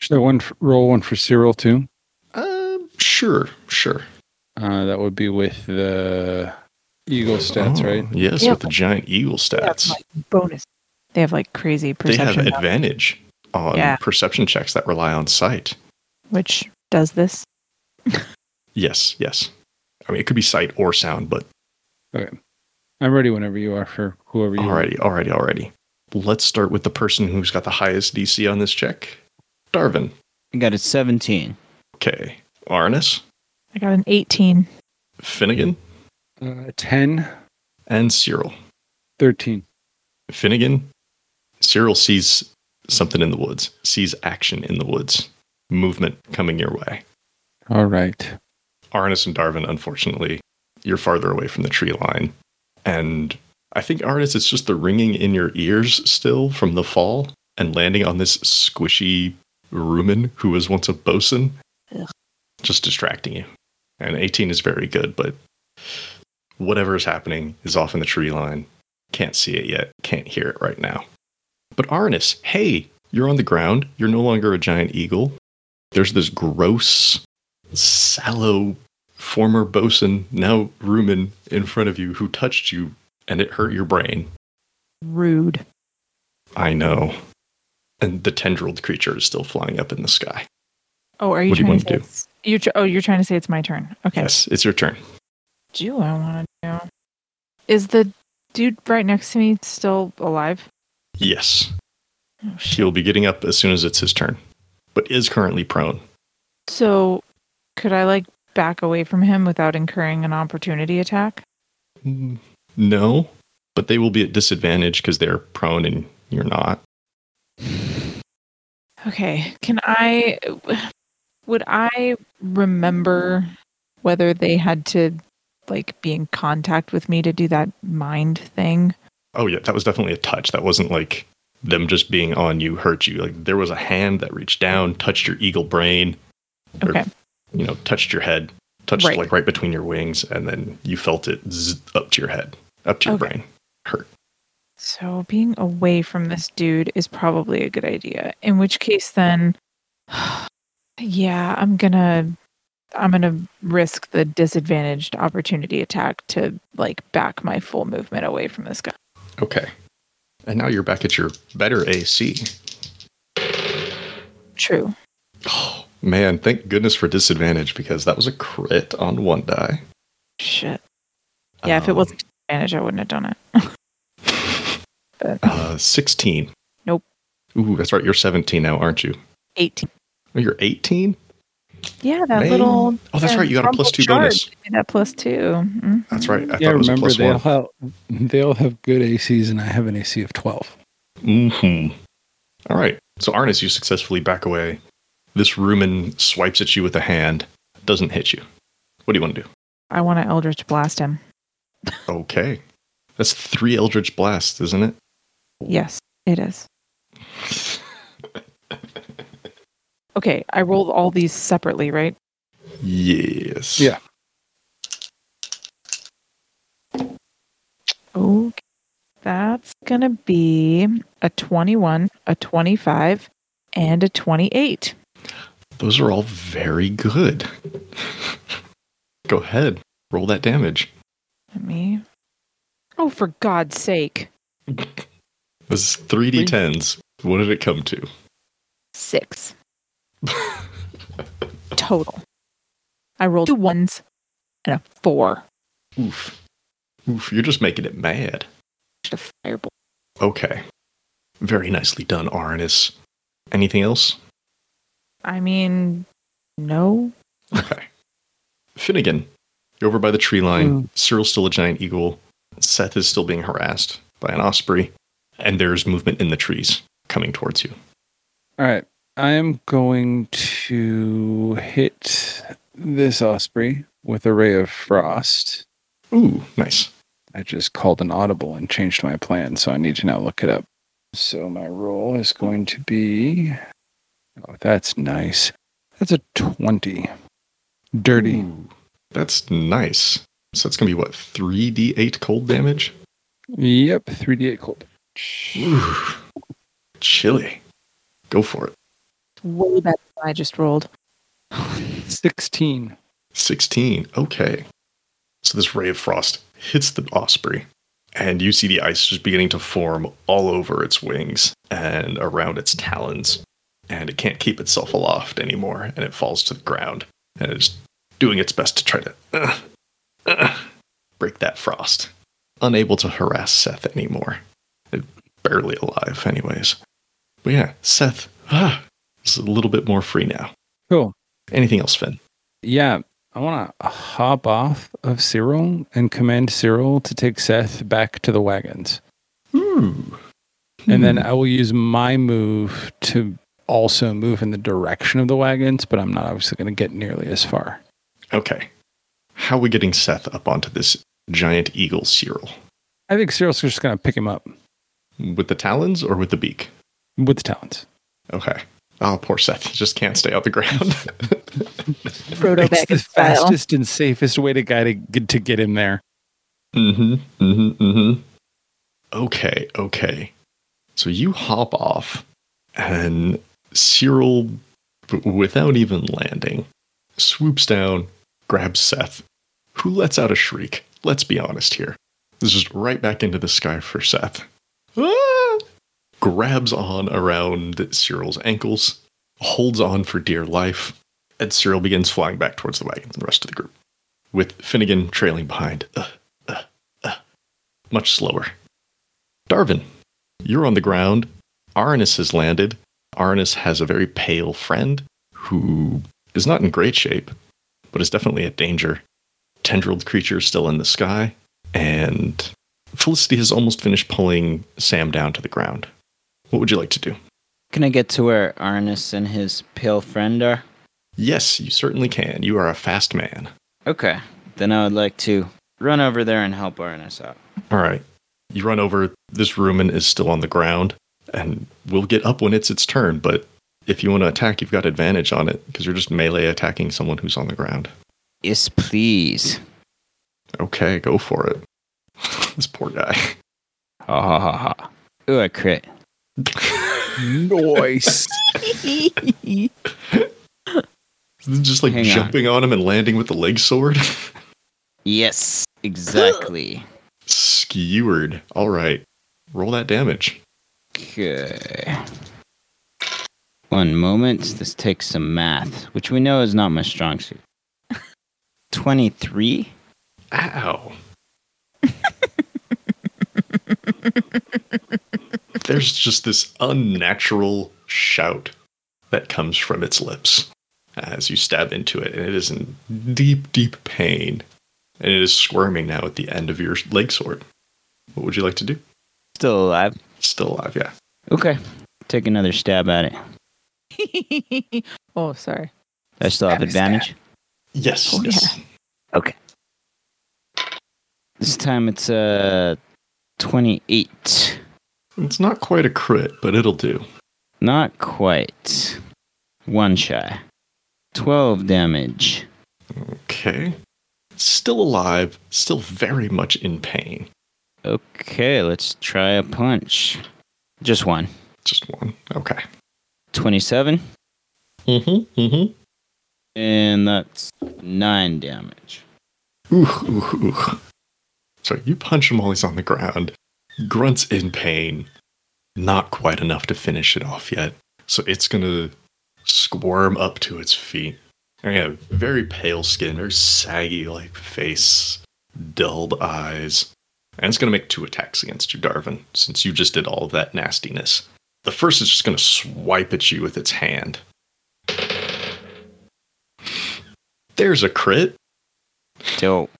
Should I one f- roll one for Cyril too? Uh, sure, sure. Uh, that would be with the Eagle stats, Oh, right? Yes, Yeah. with the giant eagle stats. like, bonus. They have like crazy perception. They have advantage on Yeah. perception checks that rely on sight. which does this. Yes, yes. I mean, it could be sight or sound, but Okay. I'm ready whenever you are for whoever you alrighty, alrighty, alrighty. Let's start with the person who's got the highest DC on this check. Darvin. I got a 17. Okay. Arnis, I got an 18. Finnegan, Uh, 10, and Cyril. 13. Finnegan, Cyril sees something in the woods, sees action in the woods, movement coming your way. All right. Arnis and Darvin, unfortunately, you're farther away from the tree line. And I think, Arnis, it's just the ringing in your ears still from the fall and landing on this squishy rumen who was once a bosun, Ugh. just distracting you. And 18 is very good, but whatever is happening is off in the tree line. Can't see it yet, can't hear it right now. But Arnis, hey, you're on the ground. You're no longer a giant eagle. There's this gross, sallow former bosun, now rumen, in front of you who touched you and it hurt your brain. Rude. I know. And the tendrilled creature is still flying up in the sky. Oh, are you What do you trying want to to do? You tr- oh, you're trying to say it's my turn. Okay. Yes, it's your turn. Do I want to do? Is the dude right next to me still alive? Yes. Oh, He'll be getting up as soon as it's his turn, but is currently prone. So, could I like back away from him without incurring an opportunity attack? Mm, No, but they will be at disadvantage because they're prone and you're not. Okay. Can I? Would I remember whether they had to like be in contact with me to do that mind thing? Oh, yeah, that was definitely a touch. That wasn't like them just being on you hurt you. Like there was a hand that reached down, touched your eagle brain, Or- Okay. you know, touched your head, touched Right. like right between your wings, and then you felt it zzz, up to your head, up to your Okay. brain. Hurt. So being away from this dude is probably a good idea. In which case then *sighs* yeah, I'm going to I'm going to risk the disadvantaged opportunity attack to like back my full movement away from this guy. Okay. And now you're back at your better AC. True. Oh, *gasps* Man, thank goodness for disadvantage because that was a crit on one die. Shit. Yeah, if it Um, wasn't advantage, I wouldn't have done it. but uh, 16. Nope. Ooh, that's right. You're 17 now, aren't you? 18. Oh, you're 18? Yeah, that Man. little. Oh, that's uh, right. You got a plus two bonus. That plus two. Mhm. That's right. I yeah, thought it was a remember plus they all one. have they all have good ACs, and I have an AC of twelve. hmm All right. So, Arnis, you successfully back away. This Rumen swipes at you with a hand, doesn't hit you. What do you want to do? I want to Eldritch Blast him. Okay. That's three Eldritch Blasts, isn't it? Yes, it is. Okay, I rolled all these separately, right? Yes. Yeah. Okay. That's going to be a 21, a 25, and a 28. Those are all very good. Go ahead. Roll that damage. Let me. Oh, for God's sake. This is 3d10s. What did it come to? Six. Total. I rolled two ones and a four. Oof. Oof, you're just making it mad. Just a fireball. Okay. Very nicely done, Arnis. Anything else? I mean, no. Okay. Finnegan, you're over by the tree line. Mm. Cyril's still a giant eagle. Seth is still being harassed by an osprey. And there's movement in the trees coming towards you. All right, I am going to hit this osprey with a ray of frost. Ooh, nice. I just called an audible and changed my plan, so I need to now look it up. So my roll is going to be. Oh, that's nice. That's a 20. Dirty. Ooh, that's nice. So that's going to be what, 3d8 cold damage? Yep, 3d8 cold. Ooh, chilly. Go for it. Way better than I just rolled. 16. 16. Okay. So this ray of frost hits the osprey, and you see the ice just beginning to form all over its wings and around its talons. And it can't keep itself aloft anymore, and it falls to the ground. And it's doing its best to try to uh, uh, break that frost. Unable to harass Seth anymore. Barely alive, anyways. But yeah, Seth ah, is a little bit more free now. Cool. Anything else, Finn? Yeah, I want to hop off of Cyril and command Cyril to take Seth back to the wagons. Ooh. And then I will use my move to also move in the direction of the wagons, but I'm not obviously going to get nearly as far. Okay. How are we getting Seth up onto this giant eagle Cyril? I think Cyril's just going to pick him up With the talons or with the beak? with the talons. Okay. Oh, poor Seth. He just can't stay off the ground. *laughs* Frodo It's the Baggins style. fastest and safest way to guy to get to get him there. mm-hmm. Mm-hmm. Mm-hmm. Okay, okay. So you hop off and Cyril, without even landing, swoops down, grabs Seth, who lets out a shriek. Let's be honest here. This is right back into the sky for Seth. Ah! Grabs on around Cyril's ankles, holds on for dear life, and Cyril begins flying back towards the wagon and the rest of the group, with Finnegan trailing behind. Uh, uh, uh, much slower. Darvin, you're on the ground. Arnis has landed. Arnis has a very pale friend who is not in great shape, but is definitely a danger. Tendrilled creature still in the sky, and Felicity has almost finished pulling Sam down to the ground. What would you like to do? Can I get to where Arnis and his pale friend are? Yes, you certainly can. You are a fast man. Okay. Then I would like to run over there and help Arnis out. All right. You run over. This rumen is still on the ground, and we'll get up when it's its turn. But if you want to attack, you've got advantage on it because you're just melee attacking someone who's on the ground. Yes, please. Okay, go for it. *laughs* this poor guy. Ha ha ha ha. Ooh, I crit. Nice. *laughs* just like Hang on. jumping on. him and landing with the leg sword. Yes, exactly. *gasps* Skewered. All right. Roll that damage. Okay. One One moment. This takes some math, which we know is not my strong suit. *laughs* 23? Ow. *laughs* There's just this unnatural shout that comes from its lips as you stab into it, and it is in deep, deep pain. And it is squirming now at the end of your leg sword. What would you like to do? Still alive. Still alive, yeah. Okay. Take another stab at it. *laughs* oh, sorry. I still have advantage. Yes. Oh, yes. Okay. This time it's uh 28. It's not quite a crit, but it'll do. Not quite. One shy. 12 damage. Okay. Still alive, still very much in pain. Okay, let's try a punch. Just one. Just one. Okay. 27. Mm-hmm. Mm-hmm. And that's 9 damage. Ooh, ooh, ooh. So you punch him while he's on the ground. Grunts in pain. Not quite enough to finish it off yet. So it's gonna squirm up to its feet. And yeah, very pale skin, very saggy like face, dulled eyes. And it's gonna make two attacks against you, Darvin, since you just did all of that nastiness. The first is just gonna swipe at you with its hand. There's a crit. Dope.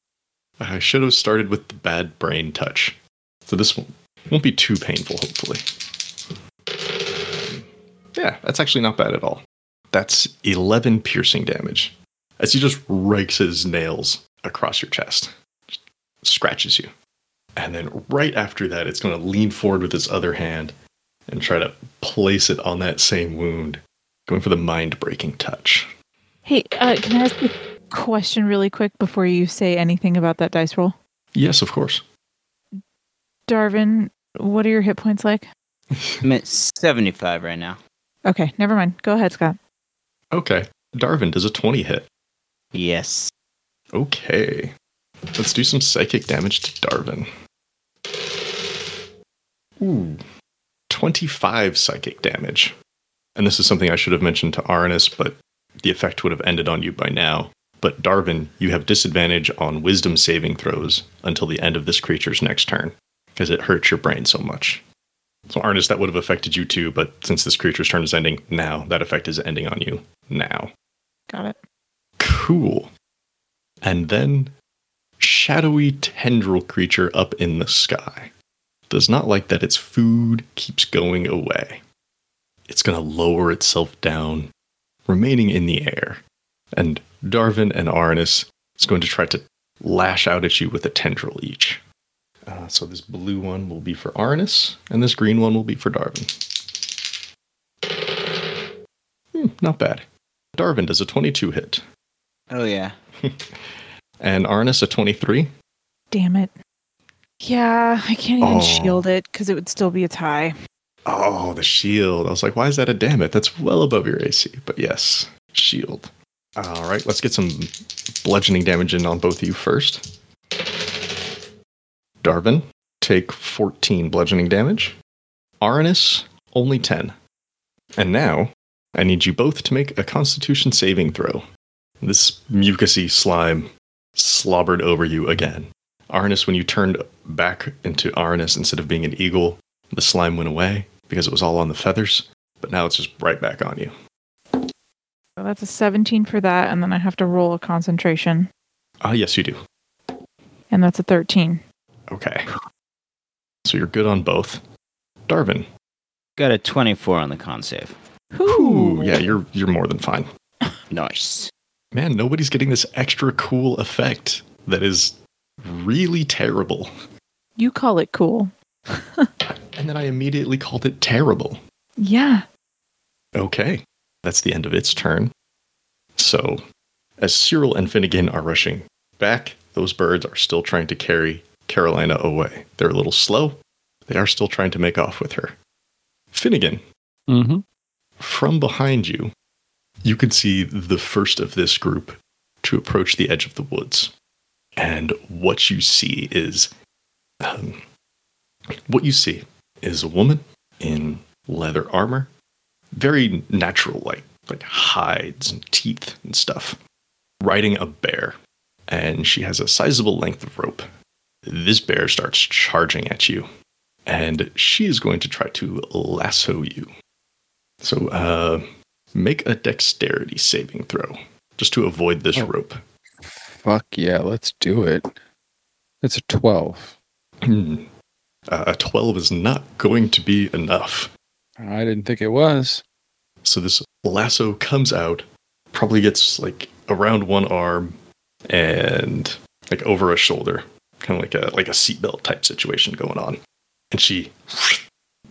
I should have started with the bad brain touch. So this won't, won't be too painful, hopefully. Yeah, that's actually not bad at all. That's 11 piercing damage as he just rakes his nails across your chest, just scratches you. And then right after that, it's going to lean forward with its other hand and try to place it on that same wound, going for the mind breaking touch. Hey, uh, can I ask a question really quick before you say anything about that dice roll? Yes, of course. Darvin, what are your hit points like? I'm at 75 right now. Okay, never mind. Go ahead, Scott. Okay. Darvin does a 20 hit. Yes. Okay. Let's do some psychic damage to Darvin. Ooh. 25 psychic damage. And this is something I should have mentioned to Arnis, but the effect would have ended on you by now. But Darvin, you have disadvantage on wisdom saving throws until the end of this creature's next turn, because it hurts your brain so much. So, Arnis, that would have affected you too, but since this creature's turn is ending now, that effect is ending on you now. Got it. Cool. And then shadowy tendril creature up in the sky. Does not like that its food keeps going away. It's going to lower itself down, remaining in the air. And Darvin and Arnis is going to try to lash out at you with a tendril each. Uh, so this blue one will be for Arnis, and this green one will be for Darvin. Hmm, not bad. Darvin does a 22 hit, Oh, yeah. *laughs* and Arnis a 23. Damn it. Yeah, I can't even Oh. shield it because it would still be a tie. Oh, the shield. I was like, why is that a damn it? That's well above your AC. But yes, shield. All right, let's get some bludgeoning damage in on both of you first. Darvin, take 14 bludgeoning damage. Arnis, only 10. And now, I need you both to make a constitution saving throw. This mucusy slime slobbered over you again. Arnis, when you turned back into Arnis instead of being an eagle, the slime went away because it was all on the feathers, but now it's just right back on you. So that's a 17 for that, and then I have to roll a concentration, Ah, yes, you do. and that's a 13. Okay. So you're good on both. Darvin. Got a 24 on the con save. Ooh, yeah, you're you're more than fine. Nice. Man, nobody's getting this extra cool effect that is really terrible. You call it cool. *laughs* And then I immediately called it terrible. Yeah. Okay. That's the end of its turn. So, as Cyril and Finnegan are rushing back, those birds are still trying to carry Carolina away. They're a little slow. They are still trying to make off with her. Finnegan, Mm-hmm. from behind you, you can see the first of this group to approach the edge of the woods. And what you see is um, what you see is a woman in leather armor, very natural, like like hides and teeth and stuff, riding a bear, and she has a sizable length of rope. This bear starts charging at you, and she is going to try to lasso you. So, uh, make a dexterity saving throw just to avoid this Oh. rope. Fuck yeah, let's do it. It's a 12. Hmm. Uh, a 12 is not going to be enough. I didn't think it was. So this lasso comes out, probably gets like around one arm and like over a shoulder, kind of like a like a seatbelt type situation going on. And she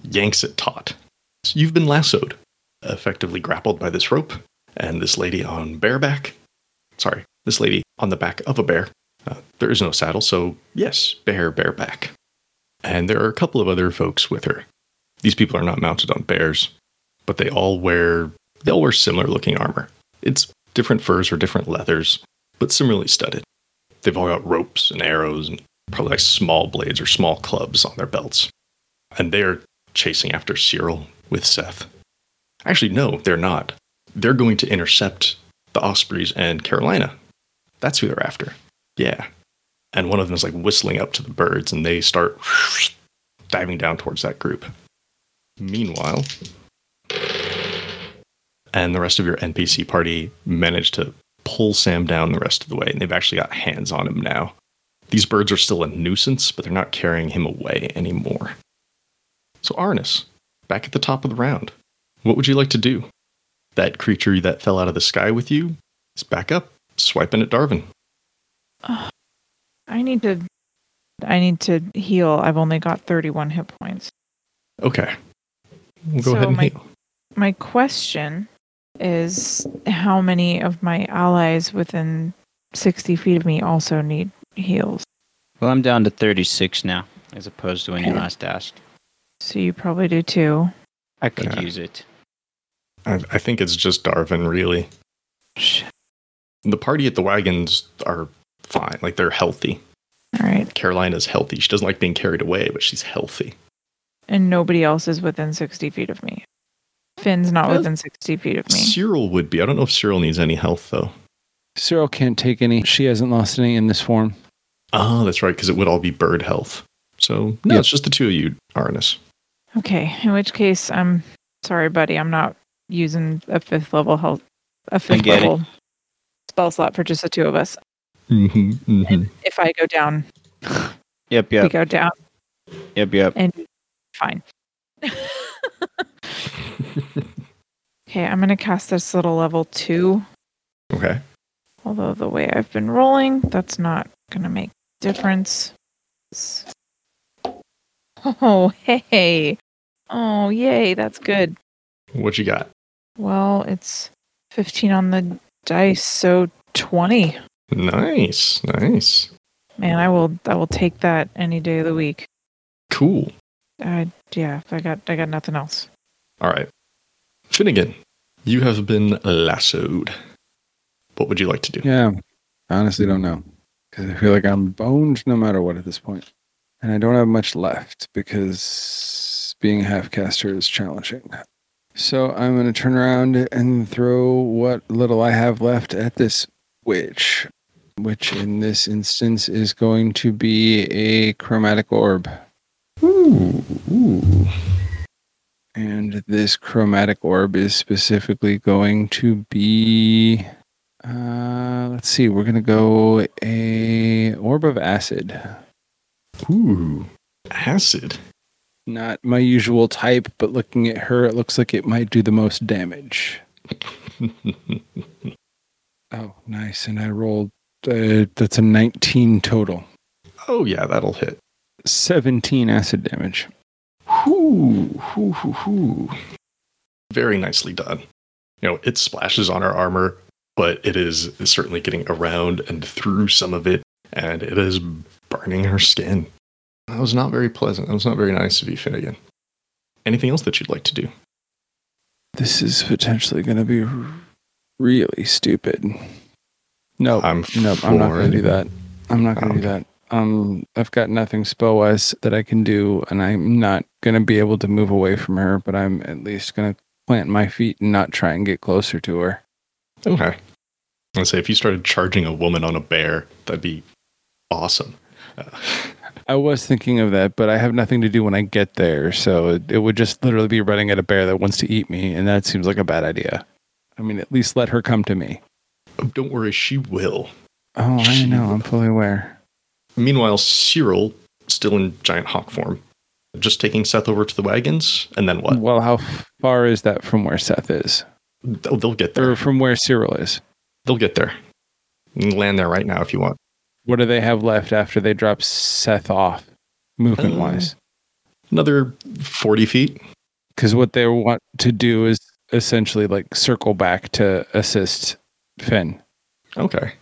yanks it taut. So you've been lassoed, effectively grappled by this rope, and this lady on bareback. Sorry, this lady on the back of a bear. Uh, there is no saddle, so yes, bear bareback. And there are a couple of other folks with her. These people are not mounted on bears, but they all wear they all wear similar looking armor. It's different furs or different leathers, but similarly studded. They've all got ropes and arrows and probably like small blades or small clubs on their belts. And they're chasing after Cyril with Seth. Actually, no, they're not. They're going to intercept the Ospreys and Carolina. That's who they're after. Yeah. And one of them is like whistling up to the birds and they start diving down towards that group. Meanwhile, and the rest of your NPC party managed to pull Sam down the rest of the way, and they've actually got hands on him now. These birds are still a nuisance, but they're not carrying him away anymore. So, Arnis, back at the top of the round, what would you like to do? That creature that fell out of the sky with you is back up, swiping at Darvin. I need to. I need to heal. I've only got 31 hit points. Okay. We'll go So ahead and my- heal. My question is how many of my allies within 60 feet of me also need heals? Well, I'm down to 36 now, as opposed to when you last asked. So you probably do too. I could Yeah. use it. I, I think it's just Darvin, really. Shit. The party at the wagons are fine. Like, they're healthy. All right. Carolina's healthy. She doesn't like being carried away, but she's healthy. And nobody else is within 60 feet of me. Finn's not Well, within 60 feet of me. Cyril would be. I don't know if Cyril needs any health, though. Cyril can't take any. She hasn't lost any in this form. Oh, that's right, because it would all be bird health. So, no, Yep. it's just the two of you, Arnis. Okay. In which case, I'm sorry, buddy. I'm not using a fifth level health, a fifth get it. level spell slot for just the two of us. Mm-hmm, mm-hmm. If I go down, Yep, we yep, go down yep, yep. and fine. okay, I'm going to cast this little level two. Okay. Although the way I've been rolling, that's not going to make difference. Oh, hey. Oh, yay. That's good. What you got? Well, it's 15 on the dice, so 20. Nice, nice. Man, I will I will take that any day of the week. Cool. Uh, yeah, I got I got nothing else. All right. Finnegan, you have been lassoed. What would you like to do? Yeah, I honestly don't know because I feel like I'm boned no matter what at this point, and I don't have much left because being a half caster is challenging. So I'm going to turn around and throw what little I have left at this witch, which in this instance is going to be a chromatic orb. Ooh, ooh. And this chromatic orb is specifically going to be uh let's see, we're gonna go a orb of acid. Ooh. Acid. Not my usual type, but looking at her, it looks like it might do the most damage. *laughs* Oh, nice. And I rolled uh, that's a 19 total. oh, yeah, that'll hit. 17 acid damage. Whoo, whoo, whoo, whoo. Very nicely done. You know, it splashes on our armor, but it is certainly getting around and through some of it, and it is burning her skin. That was not very pleasant. That was not very nice of you, Finnegan. Anything else that you'd like to do? This is potentially going to be really stupid. No, I'm Nope, I'm not going to do that. I'm not going to do that. Um, I've got nothing spell wise that I can do, and I'm not going to be able to move away from her. But I'm at least going to plant my feet and not try and get closer to her. Okay. I'd say if you started charging a woman on a bear, that'd be awesome. Uh, *laughs* I was thinking of that, but I have nothing to do when I get there, so it, it would just literally be running at a bear that wants to eat me, and that seems like a bad idea. I mean, at least let her come to me. Oh, don't worry, she will. Oh, I She know. will. I'm fully aware. Meanwhile, Cyril, still in giant hawk form, just taking Seth over to the wagons, and then what? Well, how far is that from where Seth is, They'll, they'll get there. or from where Cyril is? They'll get there. You can land there right now if you want. What do they have left after they drop Seth off, movement wise? Uh, another 40 feet. Because what they want to do is essentially like circle back to assist Finn. Okay.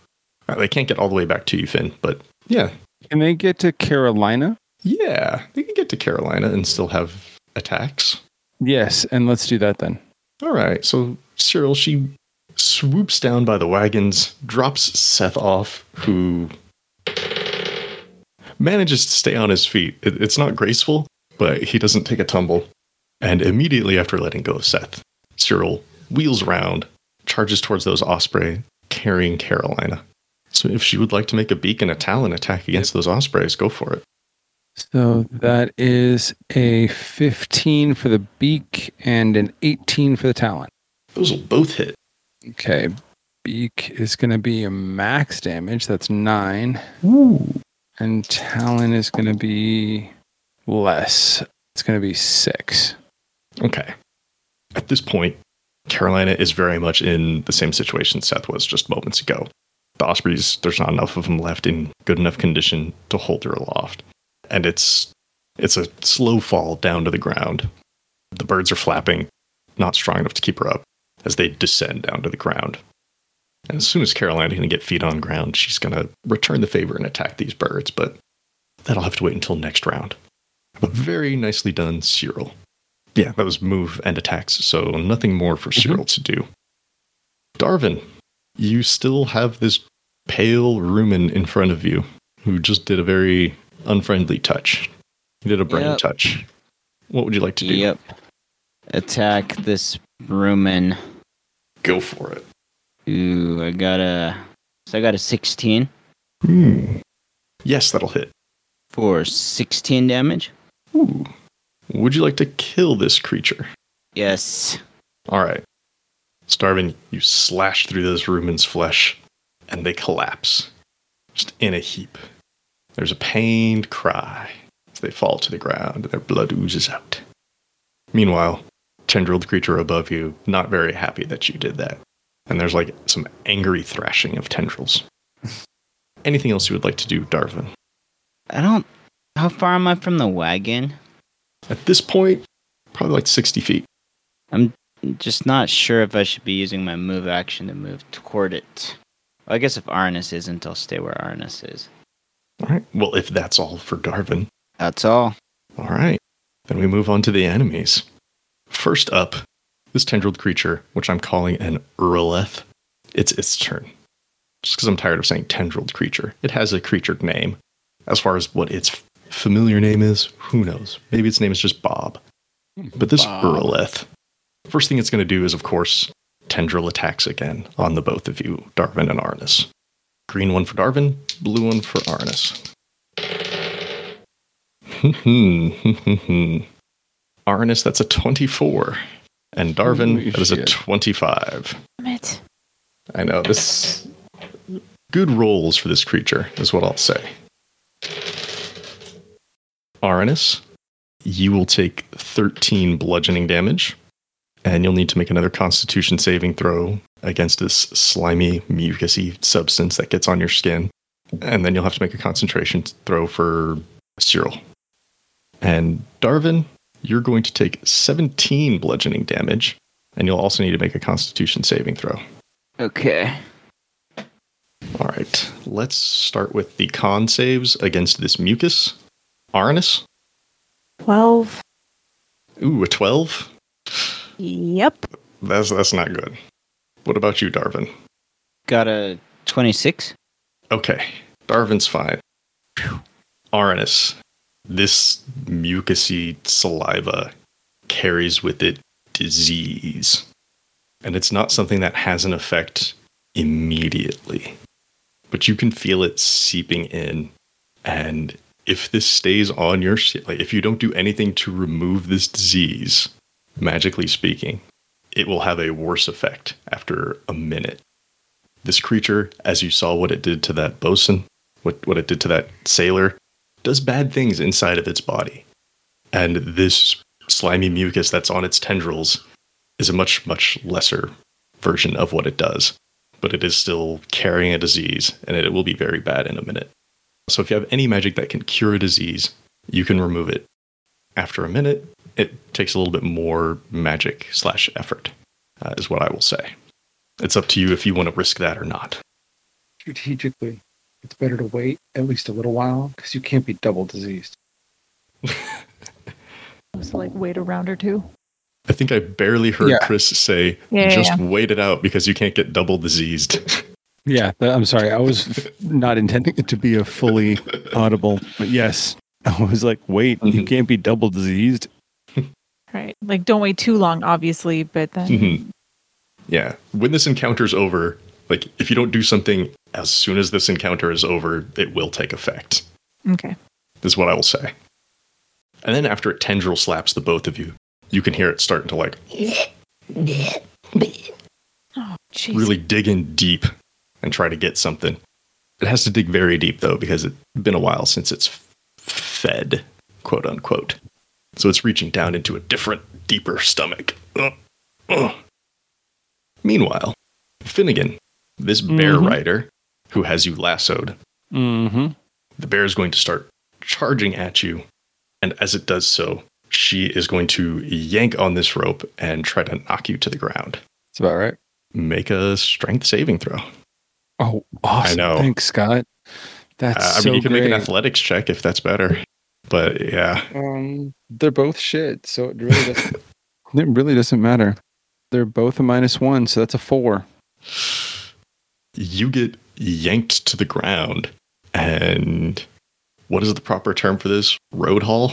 Uh, they can't get all the way back to you, Finn, but yeah. Can they get to Carolina? Yeah. They can get to Carolina and still have attacks. Yes, and let's do that then. All right. So Cyril, she swoops down by the wagons, drops Seth off, who manages to stay on his feet. It- it's not graceful, but he doesn't take a tumble. And immediately after letting go of Seth, Cyril wheels around, charges towards those Osprey, carrying Carolina. So if she would like to make a beak and a talon attack against those Ospreys, go for it. So that is a 15 for the beak and an 18 for the talon. Those will both hit. Okay. Beak is going to be a max damage. That's nine. Ooh. And talon is going to be less. It's going to be six. Okay. At this point, Carolina is very much in the same situation Seth was just moments ago. The Ospreys, there's not enough of them left in good enough condition to hold her aloft. And it's it's a slow fall down to the ground. The birds are flapping, not strong enough to keep her up, as they descend down to the ground. And as soon as Carolina can get feet on ground, she's gonna return the favor and attack these birds, but that'll have to wait until next round. But very nicely done, Cyril. Yeah, that was move and attacks, so nothing more for Cyril to do. Darvin, you still have this pale rumen in front of you who just did a very unfriendly touch. He did a brain Yep. touch. What would you like to do? Yep. Attack this Rumen. Go for it. Ooh, I got a. So I got a 16 Hmm. Yes, that'll hit. for 16 damage. Ooh. Would you like to kill this creature? Yes. All right. Darvin, you slash through this rumen's flesh, and they collapse, just in a heap. There's a pained cry as they fall to the ground, and their blood oozes out. Meanwhile, tendrilled creature above you, not very happy that you did that. And there's like some angry thrashing of tendrils. *laughs* Anything else you would like to do, Darvin? I don't. How far am I from the wagon? At this point, probably like 60 feet. I'm just not sure if I should be using my move action to move toward it. Well, I guess if Arnis isn't, I'll stay where Arnis is. All right. Well, if that's all for Darvin, That's all. All right. Then we move on to the enemies. First up, this tendrilled creature, which I'm calling an Urleth, it's its turn. Just because I'm tired of saying tendrilled creature. It has a creature name. As far as what its familiar name is, who knows? Maybe its name is just Bob. But this Bob. Urleth, first thing it's going to do is, of course, tendril attacks again on the both of you, Darvin and Arnis. Green one for Darvin, blue one for Arnis. *laughs* Arnis, that's a 24. And Darvin, Holy that is a 25. Damn it. I know, this. Good rolls for this creature, is what I'll say. Arnis, you will take 13 bludgeoning damage, and you'll need to make another constitution saving throw against this slimy, mucusy substance that gets on your skin. And then you'll have to make a concentration throw for Cyril. And Darvin, you're going to take 17 bludgeoning damage, and you'll also need to make a constitution saving throw. Okay. All right, let's start with the con saves against this mucus. Arnis, 12. ooh, a 12? Yep. That's, that's not good. What about you, Darvin? Got a 26. Okay, Darvin's fine. Arnis, this mucusy saliva carries with it disease. And it's not something that has an effect immediately, but you can feel it seeping in. And if this stays on your, like if you don't do anything to remove this disease, magically speaking, it will have a worse effect after a minute. This creature, as you saw what it did to that bosun, what, what it did to that sailor, does bad things inside of its body. And this slimy mucus that's on its tendrils is a much, much lesser version of what it does. But it is still carrying a disease, and it will be very bad in a minute. So if you have any magic that can cure a disease, you can remove it. After a minute, it takes a little bit more magic slash effort, uh, is what I will say. It's up to you if you want to risk that or not. Strategically, it's better to wait at least a little while because you can't be double diseased. *laughs* So like wait a round or two. I think I barely heard Yeah. Chris say, Yeah, yeah, just yeah. wait it out because you can't get double diseased. *laughs* Yeah, I'm sorry. I was not intending it to be a fully audible, but yes, *laughs* I was like, wait, you Mhm. can't be double diseased. Right. Like don't wait too long, obviously, but then Mhm. Yeah. When this encounter's over, like if you don't do something as soon as this encounter is over, it will take effect. okay. This Is what I will say. And then after it tendril slaps the both of you, you can hear it starting to like Oh jeez. really dig in deep and try to get something. It has to dig very deep though because it's been a while since it's fed, quote unquote. So it's reaching down into a different, deeper stomach. Ugh. Ugh. Meanwhile, Finnegan, this bear Mhm. rider who has you lassoed, Mm-hmm. the bear is going to start charging at you. And as it does so, she is going to yank on this rope and try to knock you to the ground. That's about right. Make a strength saving throw. Oh, awesome. know. Thanks, Scott. That's Uh, I so mean, you can great. make an athletics check if that's better. But yeah, Um, they're both shit, so it really doesn't. *laughs* it really doesn't matter. They're both a minus one, so that's a four. you get yanked to the ground. And what is the proper term for this? Road haul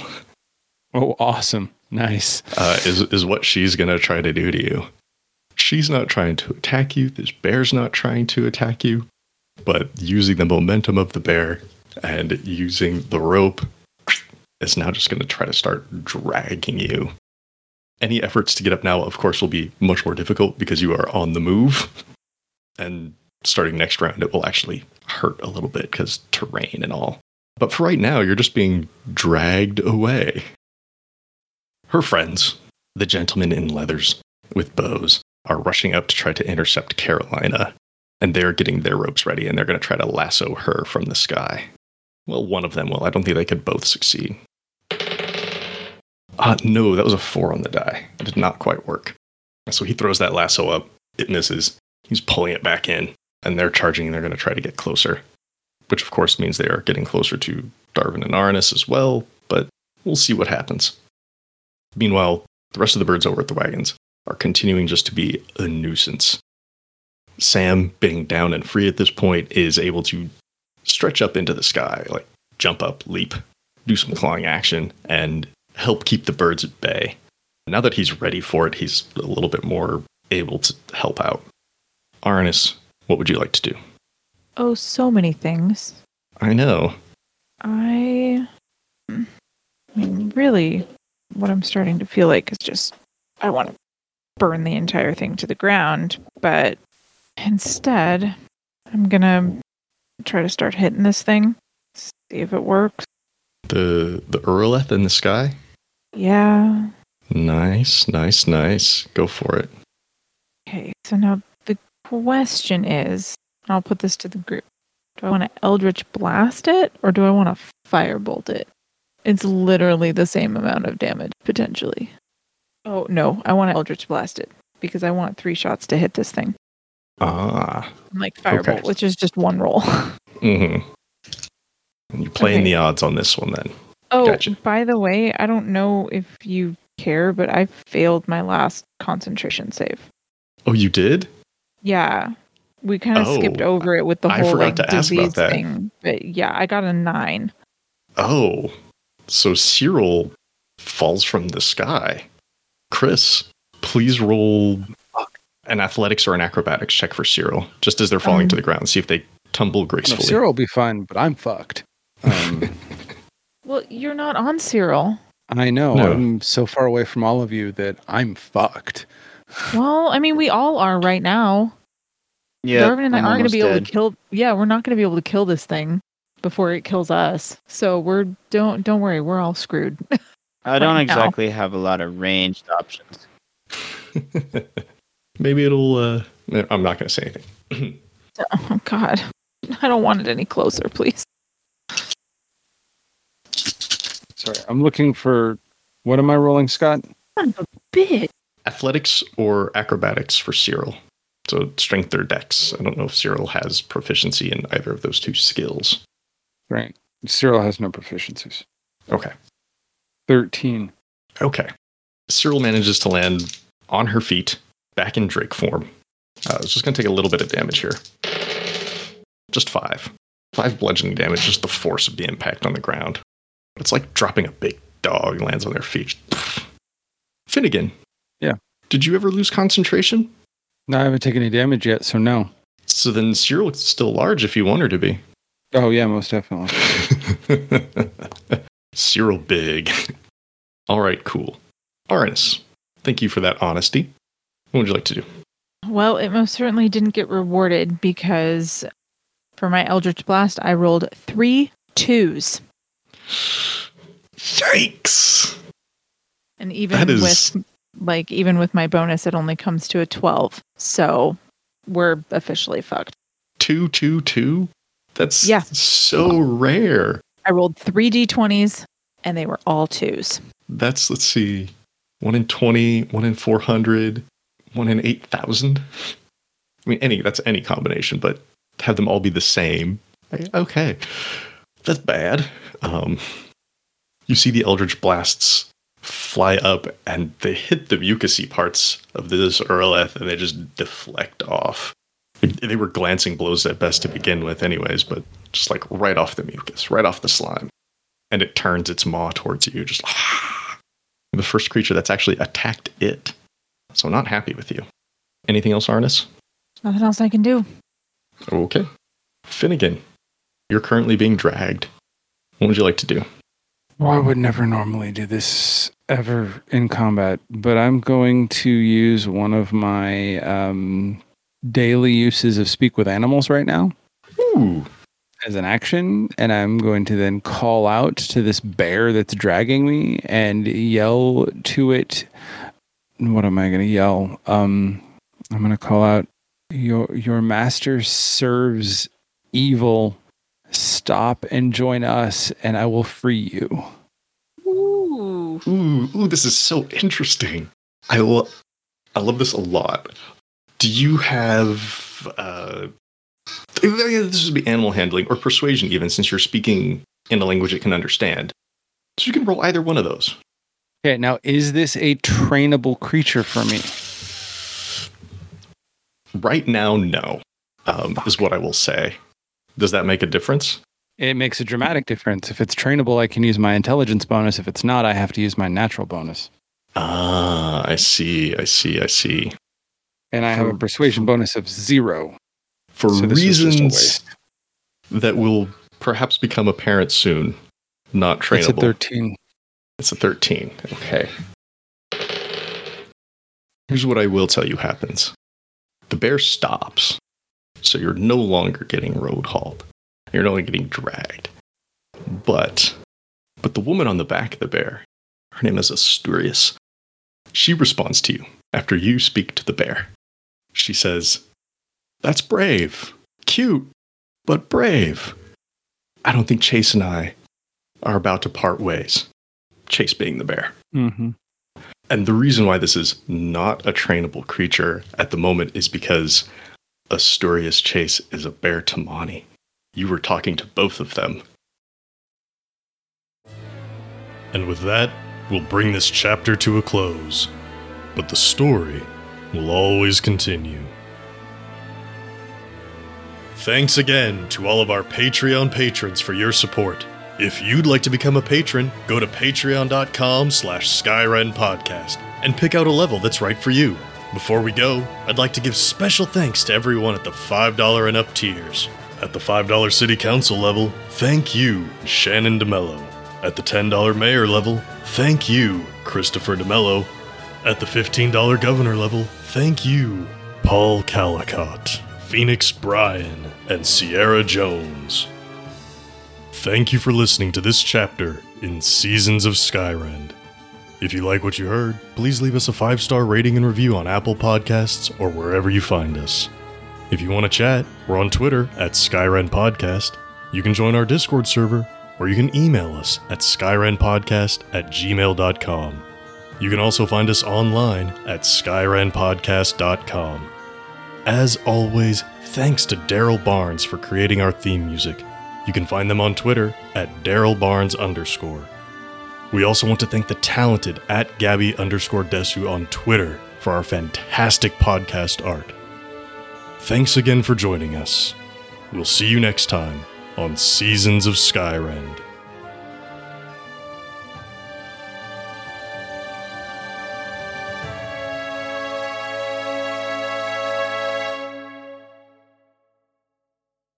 Oh, awesome! Nice. uh, is, is what she's going to try to do to you. She's not trying to attack you. This bear's not trying to attack you. But using the momentum of the bear and using the rope, it's now just going to try to start dragging you. Any efforts to get up now, of course, will be much more difficult because you are on the move. And starting next round, it will actually hurt a little bit because terrain and all. But for right now, you're just being dragged away. Her friends, the gentlemen in leathers with bows, are rushing up to try to intercept Carolina, and they're getting their ropes ready and they're going to try to lasso her from the sky. Well, one of them will. I don't think they could both succeed. Uh, no, that was a four on the die. It did not quite work. So he throws that lasso up. It misses. He's pulling it back in, and they're charging and they're going to try to get closer, which of course means they are getting closer to Darvin and Arnis as well, but we'll see what happens. Meanwhile, the rest of the birds over at the wagons are continuing just to be a nuisance. Sam, being down and free at this point, is able to stretch up into the sky, like jump up, leap, do some clawing action, and help keep the birds at bay. Now that he's ready for it, he's a little bit more able to help out. Arnis, what would you like to do? Oh, so many things. I know. I I mean, really what I'm starting to feel like is just I want to burn the entire thing to the ground, but instead I'm to try to start hitting this thing. See if it works. The the Urleth in the sky? Yeah. Nice, nice, nice. Go for it. Okay. So now the question is, I'll put this to the group. Do I want to Eldritch blast it or do I want to firebolt it? It's literally the same amount of damage potentially. Oh no, I want to Eldritch blast it because I want three shots to hit this thing. Ah. I'm Like firebolt, Okay. which is just one roll. *laughs* Mm-hmm. You're playing Okay. the odds on this one then. Oh, Gotcha. by the way, I don't know if you care, but I failed my last concentration save. Oh, you did? Yeah. We kind of Oh, skipped over it with the I whole forgot like to ask about disease that. thing. But yeah, I got a nine. Oh. So Cyril falls from the sky. Chris, please roll an athletics or an acrobatics check for Cyril, just as they're falling Um, to the ground. See if they tumble No, gracefully. Cyril will be fine, but I'm fucked. Um, *laughs* Well, you're not on Cyril. I know. No. I'm so far away from all of you that I'm fucked. Well, I mean, we all are right now. Yeah, Darvin and I I'm aren't going to almost be able dead. to kill. Yeah, we're not going to be able to kill this thing before it kills us. So we're don't don't worry, we're all screwed. *laughs* I don't right now. exactly have a lot of ranged options. *laughs* Maybe it'll. Uh, I'm not going to say anything. *laughs* oh God, I don't want it any closer, please. Sorry, I'm looking for. What am I rolling, Scott? Son of a bitch. Athletics or acrobatics for Cyril. So strength or dex. I don't know if Cyril has proficiency in either of those two skills. Right. Cyril has no proficiencies. Okay. 13. Okay. Cyril manages to land on her feet, back in Drake form. Uh, it's just going to take a little bit of damage here. Just five. Five bludgeoning damage, just the force of the impact on the ground. It's like dropping a big dog lands on their feet. Finnegan. Yeah. Did you ever lose concentration? No, I haven't taken any damage yet, so no. So then Cyril is still large if you want her to be. Oh, yeah, most definitely. *laughs* Cyril big. *laughs* All right, cool. Arnis, thank you for that honesty. What would you like to do? Well, it most certainly didn't get rewarded because for my Eldritch Blast, I rolled three twos. Yikes! And even is- with like even with my bonus, it only comes to a twelve. So we're officially fucked. Two, two, two. That's Yeah. so rare. I rolled three d20s and they were all twos. That's let's see, one in twenty, one in four hundred, one in eight thousand. I mean, any that's any combination, but have them all be the same. Okay, that's bad. Um, you see the Eldritch blasts fly up and they hit the mucusy parts of this Earleth and they just deflect off. They were glancing blows at best to begin with, anyways, but just like right off the mucus, right off the slime. And it turns its maw towards you, just *sighs* the first creature that's actually attacked it. So not happy with you. Anything else, Arnis? Nothing else I can do. Okay. Finnegan, you're currently being dragged. What would you like to do? Well, I would never normally do this ever in combat, but I'm going to use one of my um, daily uses of speak with animals right now Ooh. as an action, and I'm going to then call out to this bear that's dragging me and yell to it. What am I going to yell? Um, I'm going to call out, "Your your master serves evil. Stop and join us, and I will free you." Ooh. Ooh, ooh, this is so interesting. I love I love this a lot. Do you have uh this would be animal handling or persuasion even since you're speaking in a language it can understand. So you can roll either one of those. Okay, now is this a trainable creature for me? Right now, no. Um, is what I will say. Does that make a difference? It makes a dramatic difference. If it's trainable, I can use my intelligence bonus. If it's not, I have to use my natural bonus. Ah, I see, I see, I see. And I have a persuasion bonus of zero. For So this was just a reasons that will perhaps become apparent soon, not trainable. It's a 13. It's a 13. Okay. Here's what I will tell you happens the bear stops. So you're no longer getting road hauled. You're no longer getting dragged. But, but the woman on the back of the bear, her name is Asturias. She responds to you after you speak to the bear. She says, That's brave. Cute, but brave. I don't think Chase and I are about to part ways. Chase being the bear. Mm-hmm. And the reason why this is not a trainable creature at the moment is because Asturias Chase is a bear Tamani. You were talking to both of them. And with that, we'll bring this chapter to a close. But the story will always continue. Thanks again to all of our Patreon patrons for your support. If you'd like to become a patron, go to patreon.com slash Skyrend Podcast. and pick out a level that's right for you. Before we go, I'd like to give special thanks to everyone at the $5 and up tiers. At the $5 City Council level, thank you, Shannon DeMello. At the $10 Mayor level, thank you, Christopher DeMello. At the $15 Governor level, thank you, Paul Calicott, Phoenix Bryan, and Sierra Jones. Thank you for listening to this chapter in Seasons of Skyrend. If you like what you heard, please leave us a five star rating and review on Apple Podcasts or wherever you find us. If you want to chat, we're on Twitter at Skyrend Podcast. You can join our Discord server, or you can email us at skyrendpodcast at gmail.com. You can also find us online at skyrendpodcast.com. As always, thanks to Daryl Barnes for creating our theme music. You can find them on Twitter at Daryl Barnes underscore. We also want to thank the talented at Gabby underscore Desu on Twitter for our fantastic podcast art. Thanks again for joining us. We'll see you next time on Seasons of Skyrend.